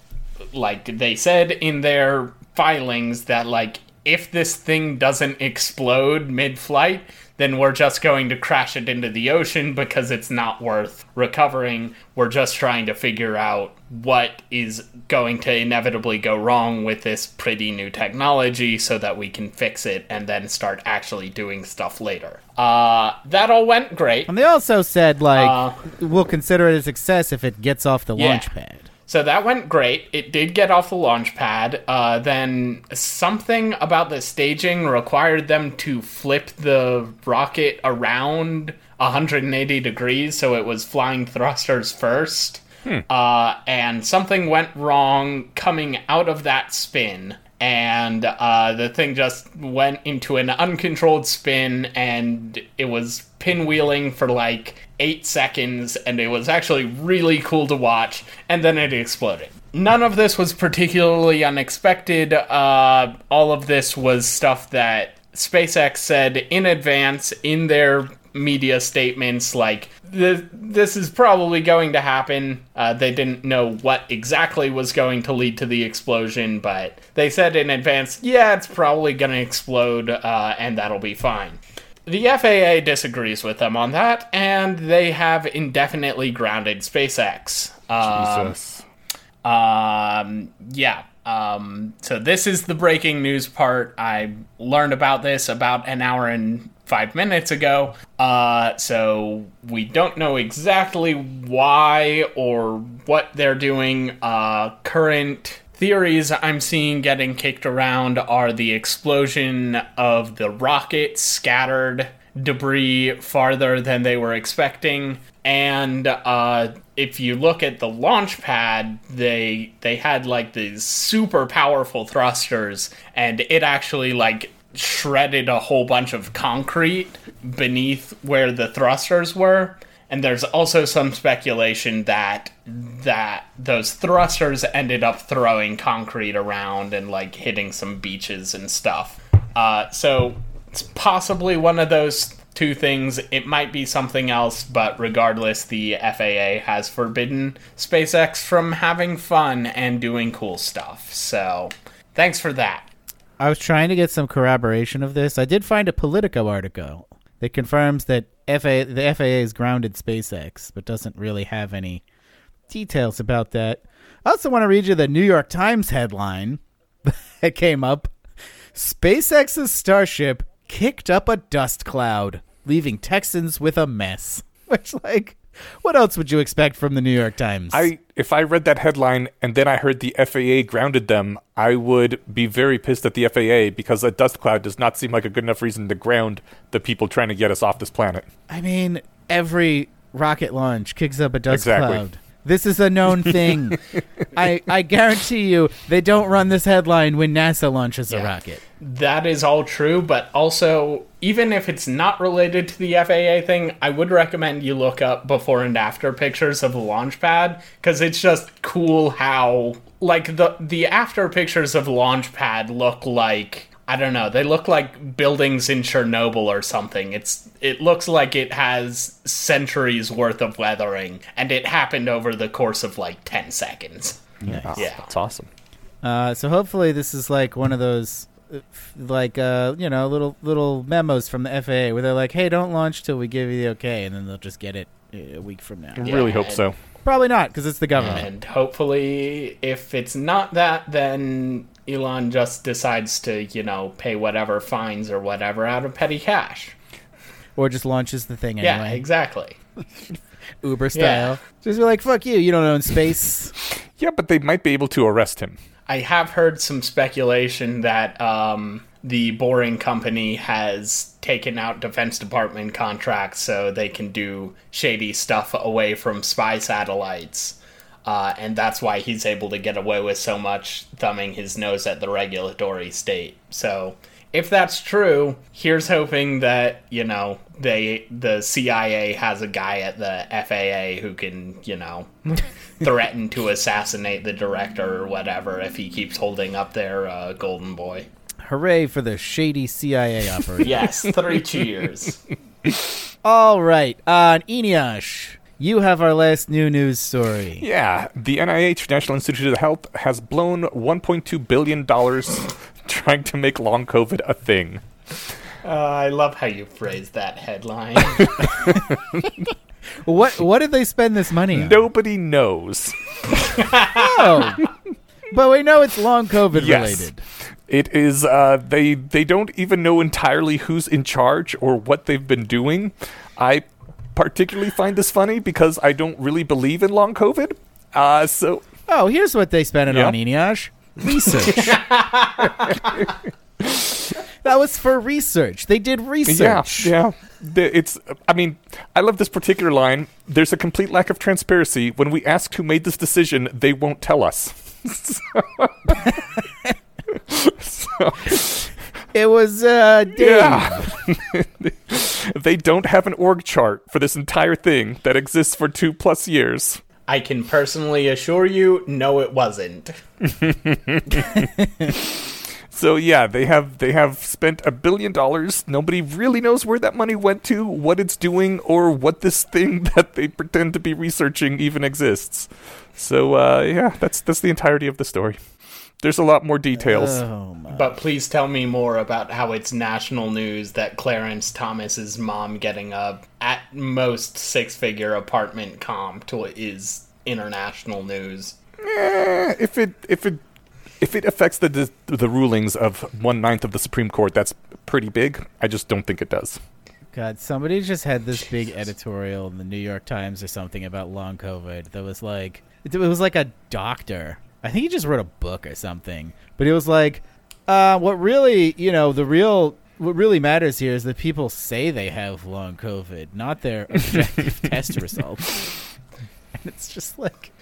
S4: like they said in their filings that like if this thing doesn't explode mid-flight then we're just going to crash it into the ocean because it's not worth recovering. We're just trying to figure out what is going to inevitably go wrong with this pretty new technology so that we can fix it and then start actually doing stuff later. Uh, that all went great.
S2: And they also said like
S4: Uh,
S2: we'll consider it a success if it gets off the
S4: Yeah.
S2: launch pad.
S4: So that went great. It did get off the launch pad. Uh, then something about the staging required them to flip the rocket around 180 degrees, so it was flying thrusters first. Uh, and something went wrong coming out of that spin. And uh, the thing just went into an uncontrolled spin, and it was pinwheeling for like eight seconds, and it was actually really cool to watch. And then it exploded. None of this was particularly unexpected. Uh, all of this was stuff that SpaceX said in advance in their media statements like this, is probably going to happen uh, they didn't know what exactly was going to lead to the explosion but they said in advance yeah it's probably going to explode uh, and that'll be fine the FAA disagrees with them on that, and they have indefinitely grounded SpaceX. Um,
S3: Jesus.
S4: um, yeah. Um, so this is the breaking news part. I learned about this about an hour and five minutes ago. Uh, so we don't know exactly why or what they're doing. Uh, current theories I'm seeing getting kicked around are the explosion of the rocket scattered debris farther than they were expecting. And uh, if you look at the launch pad they they had like these super powerful thrusters and it actually like shredded a whole bunch of concrete beneath where the thrusters were and there's also some speculation that that those thrusters ended up throwing concrete around and like hitting some beaches and stuff. Uh, so it's possibly one of those two things. It might be something else, but regardless, the FAA has forbidden SpaceX from having fun and doing cool stuff. So thanks for that.
S2: I was trying to get some corroboration of this. I did find a Politico article that confirms that FA, the FAA has grounded SpaceX, but doesn't really have any details about that. I also want to read you the New York Times headline that came up. SpaceX's Starship kicked up a dust cloud, leaving Texans with a mess. Which, like, what else would you expect from the New York Times?
S3: I if I read that headline and then I heard the FAA grounded them, I would be very pissed at the FAA because a dust cloud does not seem like a good enough reason to ground the people trying to get us off this planet.
S2: I mean, every rocket launch kicks up a dust
S3: Exactly.
S2: cloud. This is a known thing. I I guarantee you they don't run this headline when NASA launches a rocket.
S4: That is all true, but also, even if it's not related to the FAA thing, I would recommend you look up before and after pictures of the launch pad because it's just cool how, like, the the after pictures of the launch pad look like I don't know, they look like buildings in Chernobyl or something. It's it looks like it has centuries worth of weathering, and it happened over the course of like ten seconds.
S3: Yeah,
S4: Yeah.
S3: that's awesome.
S2: Uh, so hopefully this is like one of those, f- like uh, you know, little little memos from the FAA where they're like, "Hey, don't launch till we give you the okay," and then they'll just get it uh, a week from now.
S3: I really hope so.
S2: Probably not because it's the government.
S4: And hopefully, if it's not that, then Elon just decides to, you know, pay whatever fines or whatever out of petty cash.
S2: Or just launches the thing
S4: Yeah,
S2: anyway,
S4: exactly.
S2: Uber style.
S4: Yeah.
S2: Just be like, "Fuck you! You don't own space."
S3: Yeah, but they might be able to arrest him.
S4: I have heard some speculation that um, the Boring Company has taken out Defense Department contracts so they can do shady stuff away from spy satellites. Uh, and that's why he's able to get away with so much thumbing his nose at the regulatory state. So, if that's true, here's hoping that you know they the CIA has a guy at the FAA who can you know threaten to assassinate the director or whatever if he keeps holding up their uh, golden boy.
S2: Hooray for the shady CIA operation.
S4: Yes, three cheers.
S2: All right, uh, Eneasz, you have our last new news story.
S3: Yeah, the NIH, National Institute of Health, has blown 1.2 billion dollars trying to make long COVID a thing.
S4: Uh, I love how you phrase that headline.
S2: What what did they spend this money on?
S3: Nobody knows.
S2: Oh. but we know it's long COVID
S3: Yes.
S2: related.
S3: It is. Uh, they they don't even know entirely who's in charge or what they've been doing. I particularly find this funny because I don't really believe in long COVID. Uh, so
S2: Oh, here's what they spent it
S3: Yeah.
S2: on, Eneasz. Research. that was for research. They did research.
S3: Yeah, yeah. It's. I mean, I love this particular line. There's a complete lack of transparency. When we ask who made this decision, they won't tell us. so,
S2: It was uh Dave.
S3: yeah. they don't have an org chart for this entire thing that exists for two plus years.
S4: I can personally assure you, no, it wasn't.
S3: So yeah, they have they have spent a billion dollars. Nobody really knows where that money went to, what it's doing, or what this thing that they pretend to be researching even exists. So uh, yeah, that's that's the entirety of the story. There's a lot more details.
S2: Oh my.
S4: But please tell me more about how it's national news that Clarence Thomas's mom getting a at most six figure apartment comp to is international news.
S3: Eh, if it if it if it affects the the, the rulings of one ninth of the Supreme Court, that's pretty big. I just don't think it does.
S2: God, somebody just had this big editorial in the New York Times or something about long COVID that was like it was like a doctor. I think he just wrote a book or something. But it was like uh what really, you know, the real what really matters here is that people say they have long COVID, not their objective test results. And it's just like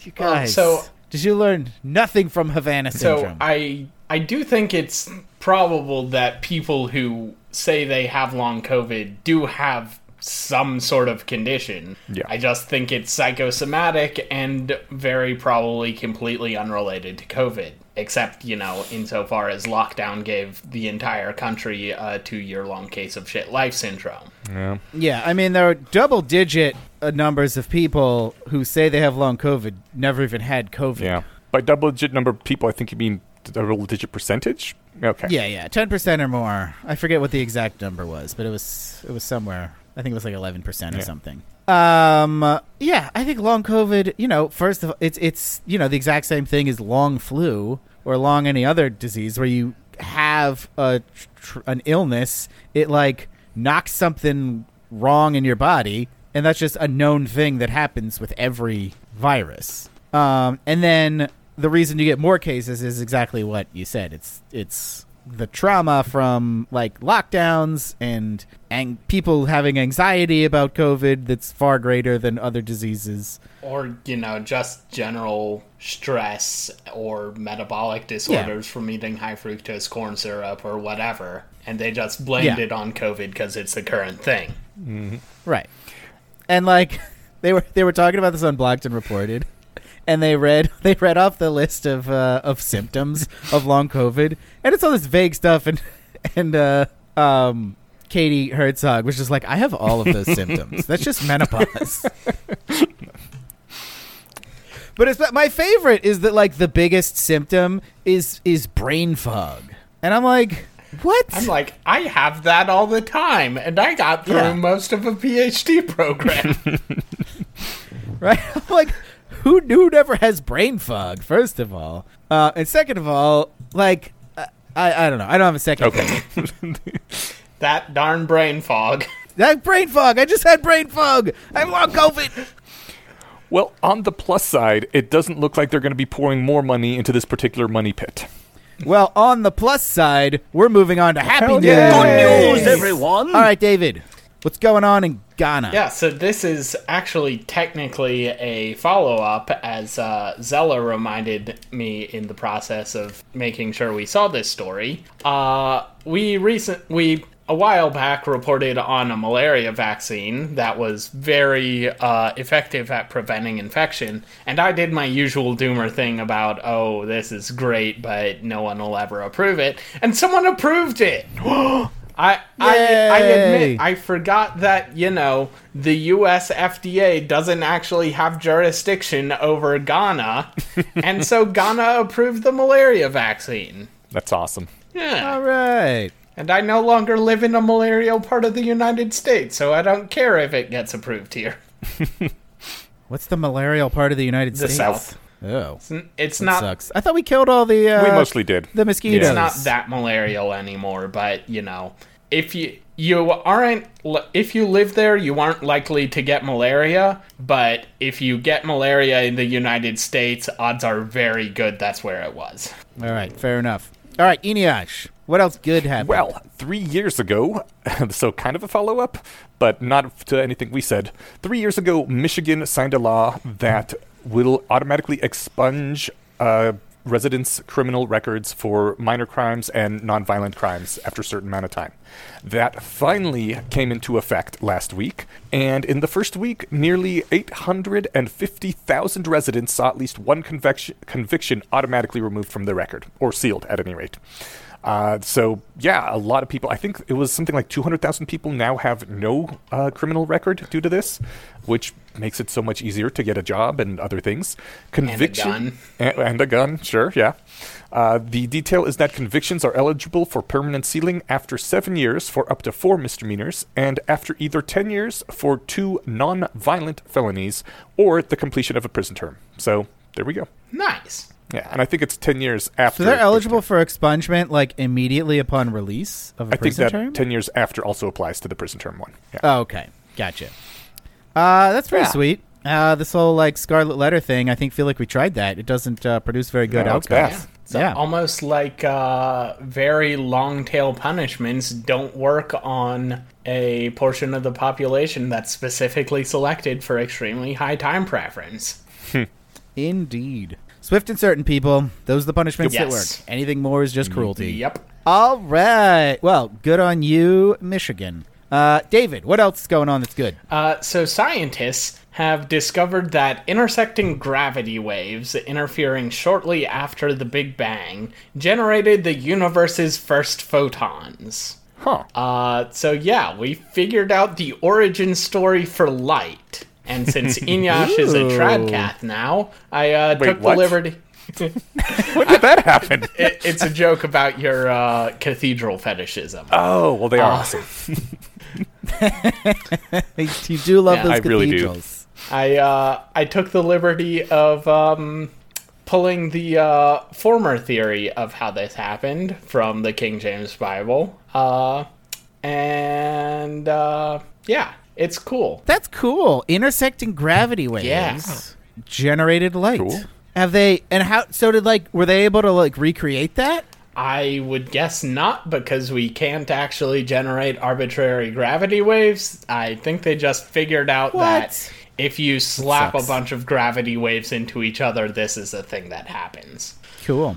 S2: you
S4: Well,
S2: guys
S4: so-
S2: did you learn nothing from Havana
S4: So? I I do think it's probable that people who say they have long COVID do have some sort of condition.
S3: Yeah.
S4: I just think it's psychosomatic and very probably completely unrelated to COVID. Except, you know, insofar as lockdown gave the entire country a two year long case of shit life syndrome.
S3: Yeah.
S2: Yeah, I mean there are double digit uh, numbers of people who say they have long COVID never even had COVID.
S3: Yeah. By double digit number of people, I think you mean double digit percentage. Okay.
S2: Yeah, yeah, ten percent or more. I forget what the exact number was, but it was it was somewhere. I think it was like eleven percent or
S3: Yeah.
S2: something. Um, yeah, I think long COVID. You know, first of all, it's it's you know the exact same thing as long flu or long any other disease where you have a tr- an illness. It like knocks something wrong in your body, and that's just a known thing that happens with every virus. Um, and then the reason you get more cases is exactly what you said. It's it's the trauma from like lockdowns and and people having anxiety about COVID that's far greater than other diseases.
S4: Or, you know, just general stress or metabolic disorders from eating high fructose corn syrup or whatever. And they just blamed
S2: Yeah.
S4: it on COVID because it's the current thing.
S2: Right. And like they were they were talking about this on Blocked and Reported, and they read they read off the list of uh, of symptoms of long COVID, and it's all this vague stuff, and and uh, um, Katie Herzog was just like, I have all of those symptoms. That's just menopause. But it's my favorite is that like the biggest symptom is is brain fog, and I'm like, what?
S4: I'm like, I have that all the time, and I got through
S2: Yeah.
S4: most of a PhD program.
S2: right? I'm like, who who never has brain fog? First of all, uh, and second of all, like, I I don't know. I don't have a second.
S3: Okay.
S4: that darn brain fog.
S2: That brain fog. I just had brain fog. I have long COVID.
S3: well, on the plus side, it doesn't look like they're going to be pouring more money into this particular money pit.
S2: Well, on the plus side, we're moving on to happy
S3: Hell
S2: news.
S5: Good news, everyone.
S2: All right, David, what's going on in Ghana?
S4: Yeah, so this is actually technically a follow up, as uh, Zella reminded me in the process of making sure we saw this story. Uh, we recent we a while back reported on a malaria vaccine that was very uh, effective at preventing infection. And I did my usual doomer thing about, oh, this is great, but no one will ever approve it. And someone approved it. I, I I admit I forgot that you know the U.S. FDA doesn't actually have jurisdiction over Ghana, and so Ghana approved the malaria vaccine.
S3: That's awesome.
S4: Yeah,
S2: All right.
S4: and I no longer live in a malarial part of the United States, so I don't care if it gets approved here.
S2: What's the malarial part of the United States
S4: The
S2: States?
S4: South.
S2: Oh,
S4: It's It's
S2: that
S4: not.
S2: sucks. I thought we killed all the. Uh,
S3: we mostly did.
S2: the mosquitoes.
S4: It's not that malarial anymore, but you know, if you you aren't if you live there, you aren't likely to get malaria. But if you get malaria in the United States, odds are very good that's where it was.
S2: All right, fair enough. All right, Eneasz, what else good happened?
S3: Well, three years ago, so kind of a follow up, but not to anything we said. Three years ago, Michigan signed a law that will automatically expunge uh, residents' criminal records for minor crimes and nonviolent crimes after a certain amount of time. That finally came into effect last week, and in the first week, nearly 850,000 residents saw at least one conviction, conviction automatically removed from their record, or sealed at any rate. Uh, so yeah, a lot of people. I think it was something like 200,000 people now have no uh, criminal record due to this, which makes it so much easier to get a job and other things. Conviction
S4: gun.
S3: and, and a gun, sure, yeah. Uh, the detail is that convictions are eligible for permanent sealing after seven years for up to four misdemeanors, and after either 10 years for two non-violent felonies or the completion of a prison term. So there we go.
S4: Nice.
S3: Yeah, and I think it's 10 years after.
S2: So they're eligible for expungement like immediately upon release of a
S3: I think
S2: prison
S3: that
S2: term.
S3: 10 years after also applies to the prison term one. Yeah.
S2: oh, okay, gotcha. Uh, that's pretty
S3: Yeah.
S2: sweet. Uh, this whole like scarlet letter thing, I think feel like we tried that. It doesn't uh, produce very good
S3: No, it's
S2: outcomes.
S3: bad.
S4: So
S2: Yeah.
S4: almost like uh, very long tail punishments don't work on a portion of the population that's specifically selected for extremely high time preference.
S2: Indeed. Swift and certain people, those are the punishments that work. Anything more is just cruelty.
S4: Yep.
S2: All right. Well, good on you, Michigan. Uh, David, what else is going on that's good?
S4: Uh, so scientists have discovered that intersecting gravity waves interfering shortly after the Big Bang generated the universe's first photons.
S3: Huh.
S4: Uh, so yeah, we figured out the origin story for light. And since Eneasz is a
S2: Ooh.
S4: tradcath now, I uh,
S3: Wait,
S4: took the
S3: what?
S4: liberty.
S3: when did that happen?
S4: It, it's a joke about your uh, cathedral fetishism.
S3: oh, well, they are
S4: Uh,
S3: awesome.
S2: You do love
S4: Yeah,
S2: those
S3: I really do.
S2: cathedrals.
S4: I uh, I took the liberty of um, pulling the uh, former theory of how this happened from the King James Bible, uh, and uh, yeah, it's cool.
S2: That's cool. Intersecting gravity waves
S4: Yeah.
S2: generated light.
S3: Cool.
S2: Have they and how so did like were they able to like recreate that?
S4: I would guess not because we can't actually generate arbitrary gravity waves. I think they just figured out
S2: What?
S4: that if you slap a bunch of gravity waves into each other, this is a thing that happens.
S2: Cool.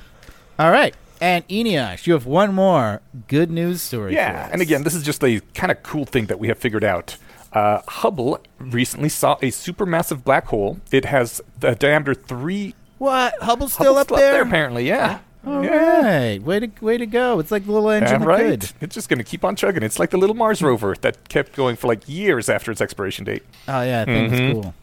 S2: All right. And Eneasz, you have one more good news story. for
S3: Yeah,
S2: us.
S3: and again, this is just a kind of cool thing that we have figured out. Uh, Hubble recently saw a supermassive black hole. It has a diameter three.
S2: what? Hubble's still
S3: Hubble's
S2: up
S3: still
S2: there?
S3: apparently. Yeah.
S2: All
S3: yeah.
S2: right. Way to way to go. It's like the little engine
S3: Yeah, right.
S2: could.
S3: It's just going to keep on chugging. It's like the little Mars rover that kept going for like years after its expiration date.
S2: Oh yeah, I think
S3: Mm-hmm.
S2: it's cool.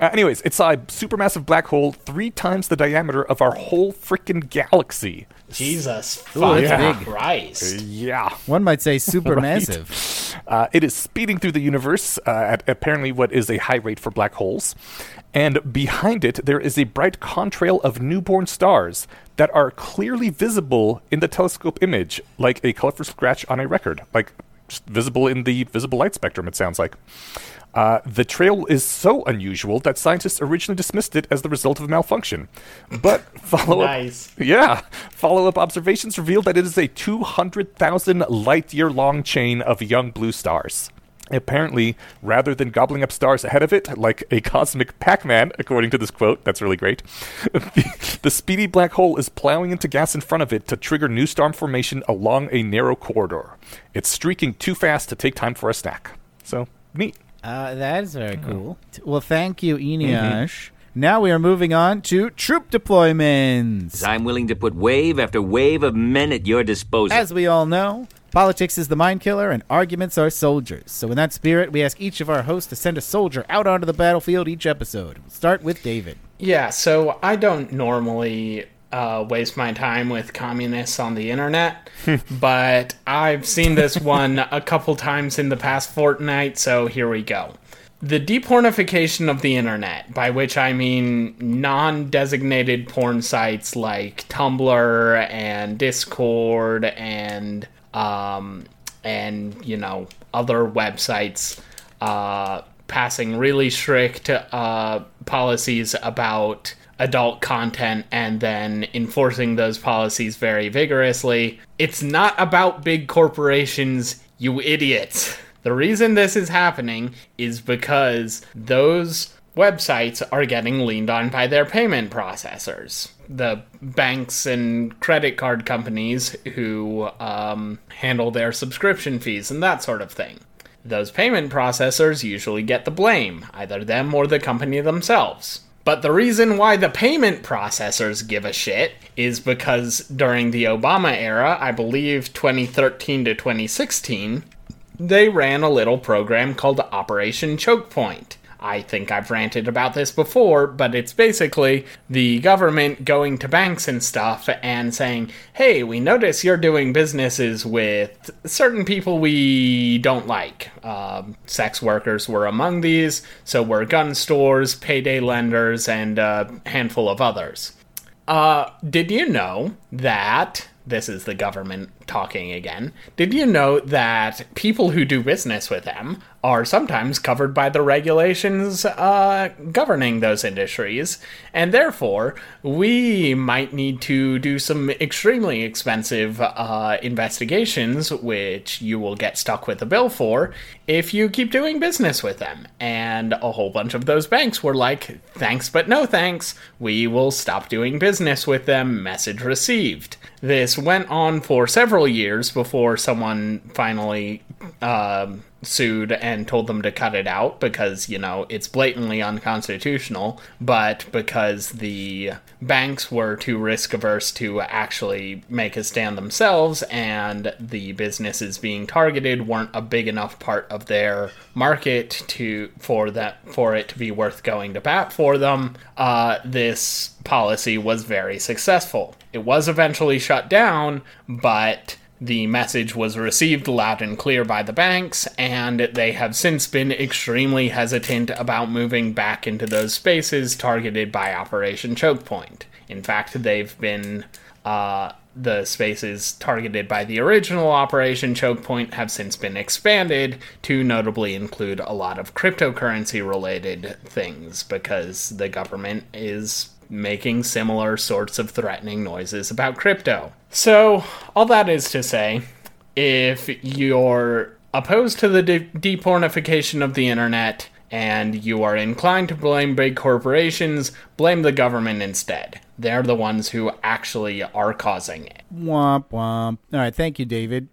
S3: Uh, anyways, it saw a supermassive black hole three times the diameter of our whole freaking galaxy.
S4: Jesus
S2: Ooh,
S4: fucking
S2: that's
S3: big.
S4: Christ.
S3: Yeah.
S2: One might say supermassive.
S3: Right. Uh, it is speeding through the universe uh, at apparently what is a high rate for black holes. And behind it, there is a bright contrail of newborn stars that are clearly visible in the telescope image, like a colorful scratch on a record, like just visible in the visible light spectrum, it sounds like. Uh, the trail is so unusual that scientists originally dismissed it as the result of a malfunction. But follow up
S4: Nice.
S3: yeah. Follow up observations revealed that it is a 200,000 light year long chain of young blue stars. Apparently, rather than gobbling up stars ahead of it, like a cosmic Pac Man, according to this quote, that's really great, the, the speedy black hole is plowing into gas in front of it to trigger new star formation along a narrow corridor. It's streaking too fast to take time for a snack. So, neat.
S2: Uh, that is very cool. Well, thank you, Eneasz. Now we are moving on to troop deployments.
S5: I'm willing to put wave after wave of men at your disposal.
S2: As we all know, politics is the mind killer and arguments are soldiers. So, in that spirit, we ask each of our hosts to send a soldier out onto the battlefield each episode. We'll start with David.
S4: Yeah, so I don't normally uh, waste my time with communists on the internet, but I've seen this one a couple times in the past fortnight, so here we go. The depornification of the internet, by which I mean non designated porn sites like Tumblr and Discord and, um, and you know, other websites, uh, passing really strict uh, policies about adult content and then enforcing those policies very vigorously. It's not about big corporations, you idiots. The reason this is happening is because those websites are getting leaned on by their payment processors. The banks and credit card companies who um, handle their subscription fees and that sort of thing. Those payment processors usually get the blame, either them or the company themselves. But the reason why the payment processors give a shit is because during the Obama era, I believe 2013 to 2016, they ran a little program called Operation Choke Point. I think I've ranted about this before, but it's basically the government going to banks and stuff and saying, hey, we notice you're doing businesses with certain people we don't like. Um, sex workers were among these, so were gun stores, payday lenders, and a handful of others. Uh, did you know that this is the government talking again. Did you know that people who do business with them are sometimes covered by the regulations uh, governing those industries, and therefore we might need to do some extremely expensive uh, investigations, which you will get stuck with a bill for if you keep doing business with them. And a whole bunch of those banks were like, thanks but no thanks, we will stop doing business with them, message received. This went on for several years before someone finally um, sued and told them to cut it out because, you know, it's blatantly unconstitutional, but because the banks were too risk averse to actually make a stand themselves and the businesses being targeted weren't a big enough part of their market to for that for it to be worth going to bat for them, uh, this policy was very successful. It was eventually shut down, but the message was received loud and clear by the banks, and they have since been extremely hesitant about moving back into those spaces targeted by Operation Choke Point. In fact, they've been. Uh, the spaces targeted by the original Operation Choke Point have since been expanded to notably include a lot of cryptocurrency related things because the government is making similar sorts of threatening noises about crypto. So, all that is to say, if you're opposed to the de- depornification of the internet and you are inclined to blame big corporations, blame the government instead. They're the ones who actually are causing it.
S2: Womp womp. All right, thank you, David.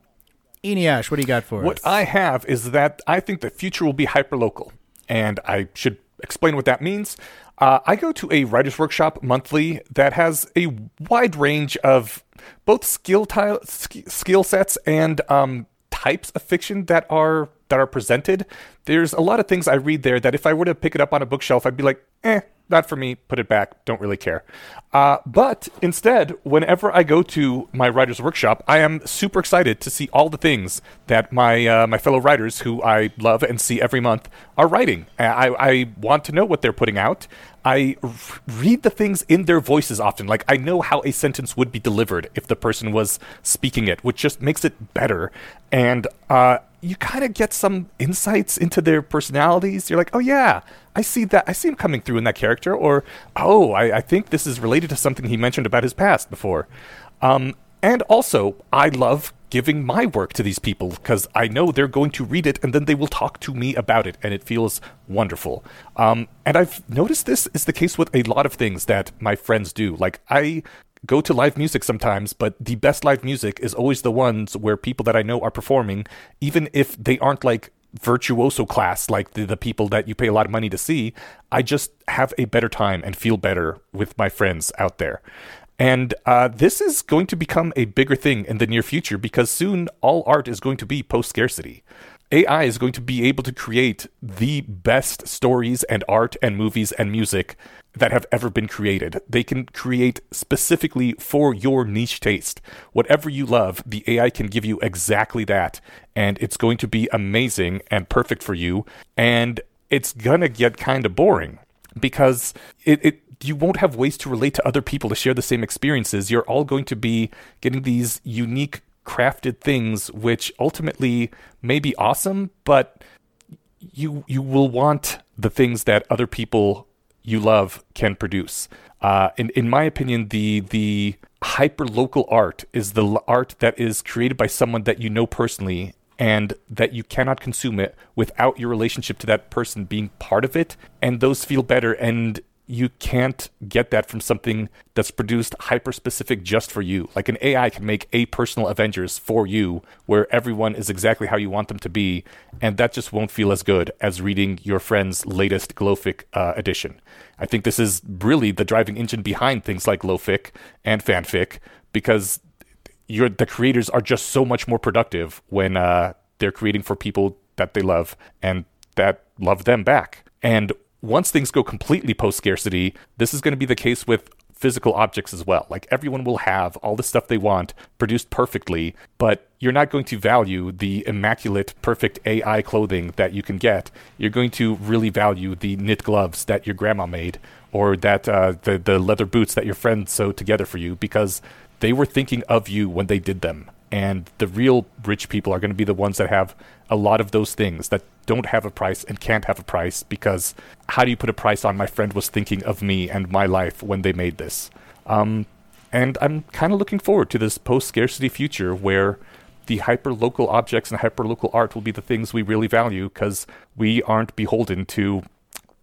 S2: Eneasz, what do you got for
S3: What
S2: us?
S3: What I have is that I think the future will be hyperlocal, and I should explain what that means. Uh, I go to a writer's workshop monthly that has a wide range of both skill skill sets and um, types of fiction that are that are presented. There's a lot of things I read there that if I were to pick it up on a bookshelf, I'd be like, eh, not for me. Put it back. Don't really care. Uh, but instead, whenever I go to my writer's workshop, I am super excited to see all the things that my uh, my fellow writers, who I love and see every month, are writing. I, I want to know what they're putting out. I read the things in their voices often. Like I know how a sentence would be delivered if the person was speaking it, which just makes it better. And uh, you kind of get some insights into their personalities. You're like, oh yeah, I see that. I see him coming through in that character. Or oh, I, I think this is related to something he mentioned about his past before. Um, and also, I love giving my work to these people because I know they're going to read it and then they will talk to me about it, and it feels wonderful. Um, and I've noticed this is the case with a lot of things that my friends do. Like, I go to live music sometimes, but the best live music is always the ones where people that I know are performing, even if they aren't like virtuoso class like the, the people that you pay a lot of money to see. I just have a better time and feel better with my friends out there. And uh, this is going to become a bigger thing in the near future because soon all art is going to be post scarcity. AI is going to be able to create the best stories and art and movies and music that have ever been created. They can create specifically for your niche taste. Whatever you love, the AI can give you exactly that. And it's going to be amazing and perfect for you. And it's going to get kind of boring because it, it you won't have ways to relate to other people to share the same experiences. You're all going to be getting these unique crafted things which ultimately may be awesome, but you you will want the things that other people you love can produce. Uh, in in my opinion, the the hyper local art is the art that is created by someone that you know personally and that you cannot consume it without your relationship to that person being part of it and those feel better and you can't get that from something that's produced hyper specific just for you. Like an AI can make a personal Avengers for you where everyone is exactly how you want them to be, and that just won't feel as good as reading your friend's latest Glowfic uh, edition. I think this is really the driving engine behind things like Glowfic and fanfic because you're, the creators are just so much more productive when uh, they're creating for people that they love and that love them back. And once things go completely post scarcity, this is going to be the case with physical objects as well. Like everyone will have all the stuff they want produced perfectly, but you're not going to value the immaculate, perfect AI clothing that you can get. You're going to really value the knit gloves that your grandma made or that uh, the the leather boots that your friend sewed together for you because they were thinking of you when they did them. And the real rich people are going to be the ones that have a lot of those things that don't have a price and can't have a price because how do you put a price on my friend was thinking of me and my life when they made this? Um, and I'm kind of looking forward to this post scarcity future where the hyper local objects and hyper local art will be the things we really value because we aren't beholden to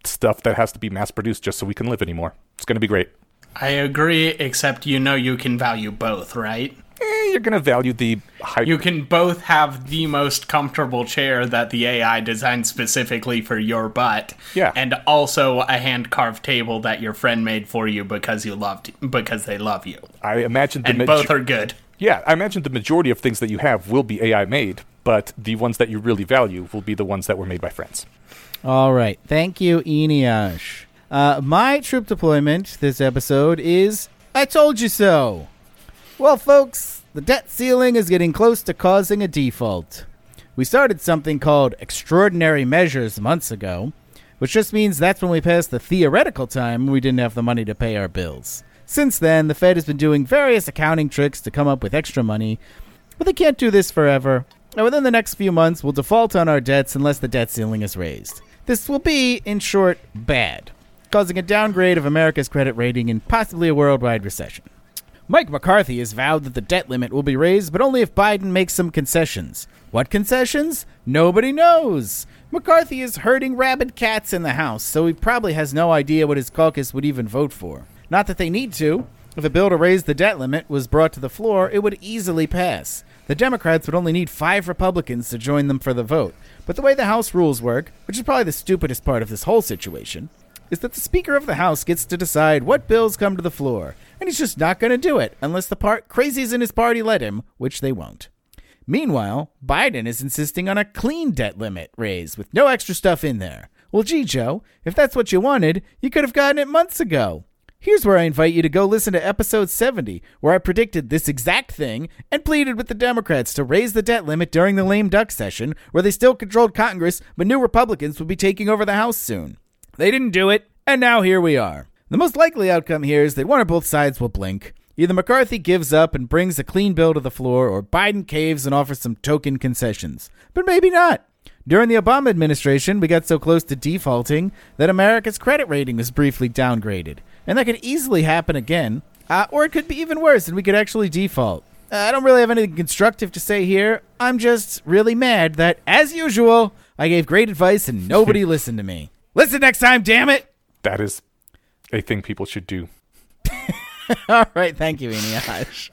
S3: stuff that has to be mass produced just so we can live anymore. It's going to be great.
S4: I agree, except you know you can value both, right?
S3: Eh, you're going to value the hyper.
S4: You can both have the most comfortable chair that the AI designed specifically for your butt,
S3: Yeah.
S4: and also a hand carved table that your friend made for you because you loved because they love you,
S3: I imagine the
S4: and
S3: maj-
S4: both are good.
S3: Yeah, I imagine the majority of things that you have will be AI made, but the ones that you really value will be the ones that were made by friends.
S2: All right. Thank you, Eneasz. Uh, my troop deployment this episode is I Told You So. Well, folks, the debt ceiling is getting close to causing a default. We started something called extraordinary measures months ago, which just means that's when we passed the theoretical time we didn't have the money to pay our bills. Since then, the Fed has been doing various accounting tricks to come up with extra money, but they can't do this forever. And within the next few months, we'll default on our debts unless the debt ceiling is raised. This will be, in short, bad, causing a downgrade of America's credit rating and possibly a worldwide recession. Mike McCarthy has vowed that the debt limit will be raised, but only if Biden makes some concessions. What concessions? Nobody knows. McCarthy is herding rabid cats in the House, so he probably has no idea what his caucus would even vote for. Not that they need to. If a bill to raise the debt limit was brought to the floor, it would easily pass. The Democrats would only need five Republicans to join them for the vote. But the way the House rules work, which is probably the stupidest part of this whole situation, is that the Speaker of the House gets to decide what bills come to the floor, and he's just not going to do it unless the part crazies in his party let him, which they won't. Meanwhile, Biden is insisting on a clean debt limit raise with no extra stuff in there. Well, gee, Joe, if that's what you wanted, you could have gotten it months ago. Here's where I invite you to go listen to episode 70, where I predicted this exact thing and pleaded with the Democrats to raise the debt limit during the lame duck session, where they still controlled Congress, but new Republicans would be taking over the House soon. They didn't do it, and now here we are. The most likely outcome here is that one or both sides will blink. Either McCarthy gives up and brings a clean bill to the floor, or Biden caves and offers some token concessions. But maybe not. During the Obama administration, we got so close to defaulting that America's credit rating was briefly downgraded. And that could easily happen again. Uh, or it could be even worse, and we could actually default. Uh, I don't really have anything constructive to say here. I'm just really mad that, as usual, I gave great advice and nobody listened to me. Listen next time, damn it!
S3: That is a thing people should do.
S2: All right, thank you, Eneasz.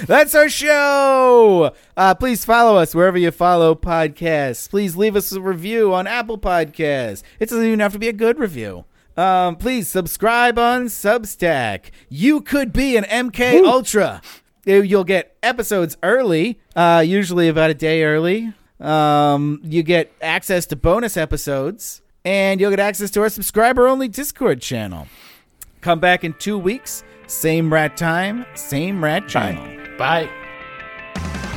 S2: That's our show. Uh, please follow us wherever you follow podcasts. Please leave us a review on Apple Podcasts. It doesn't even have to be a good review. Um, please subscribe on Substack. You could be an MK Ultra. You- You'll get episodes early, uh, usually about a day early. Um, you get access to bonus episodes, and you'll get access to our subscriber only Discord channel. Come back in two weeks, same rat time, same rat channel. Bye.
S4: Bye.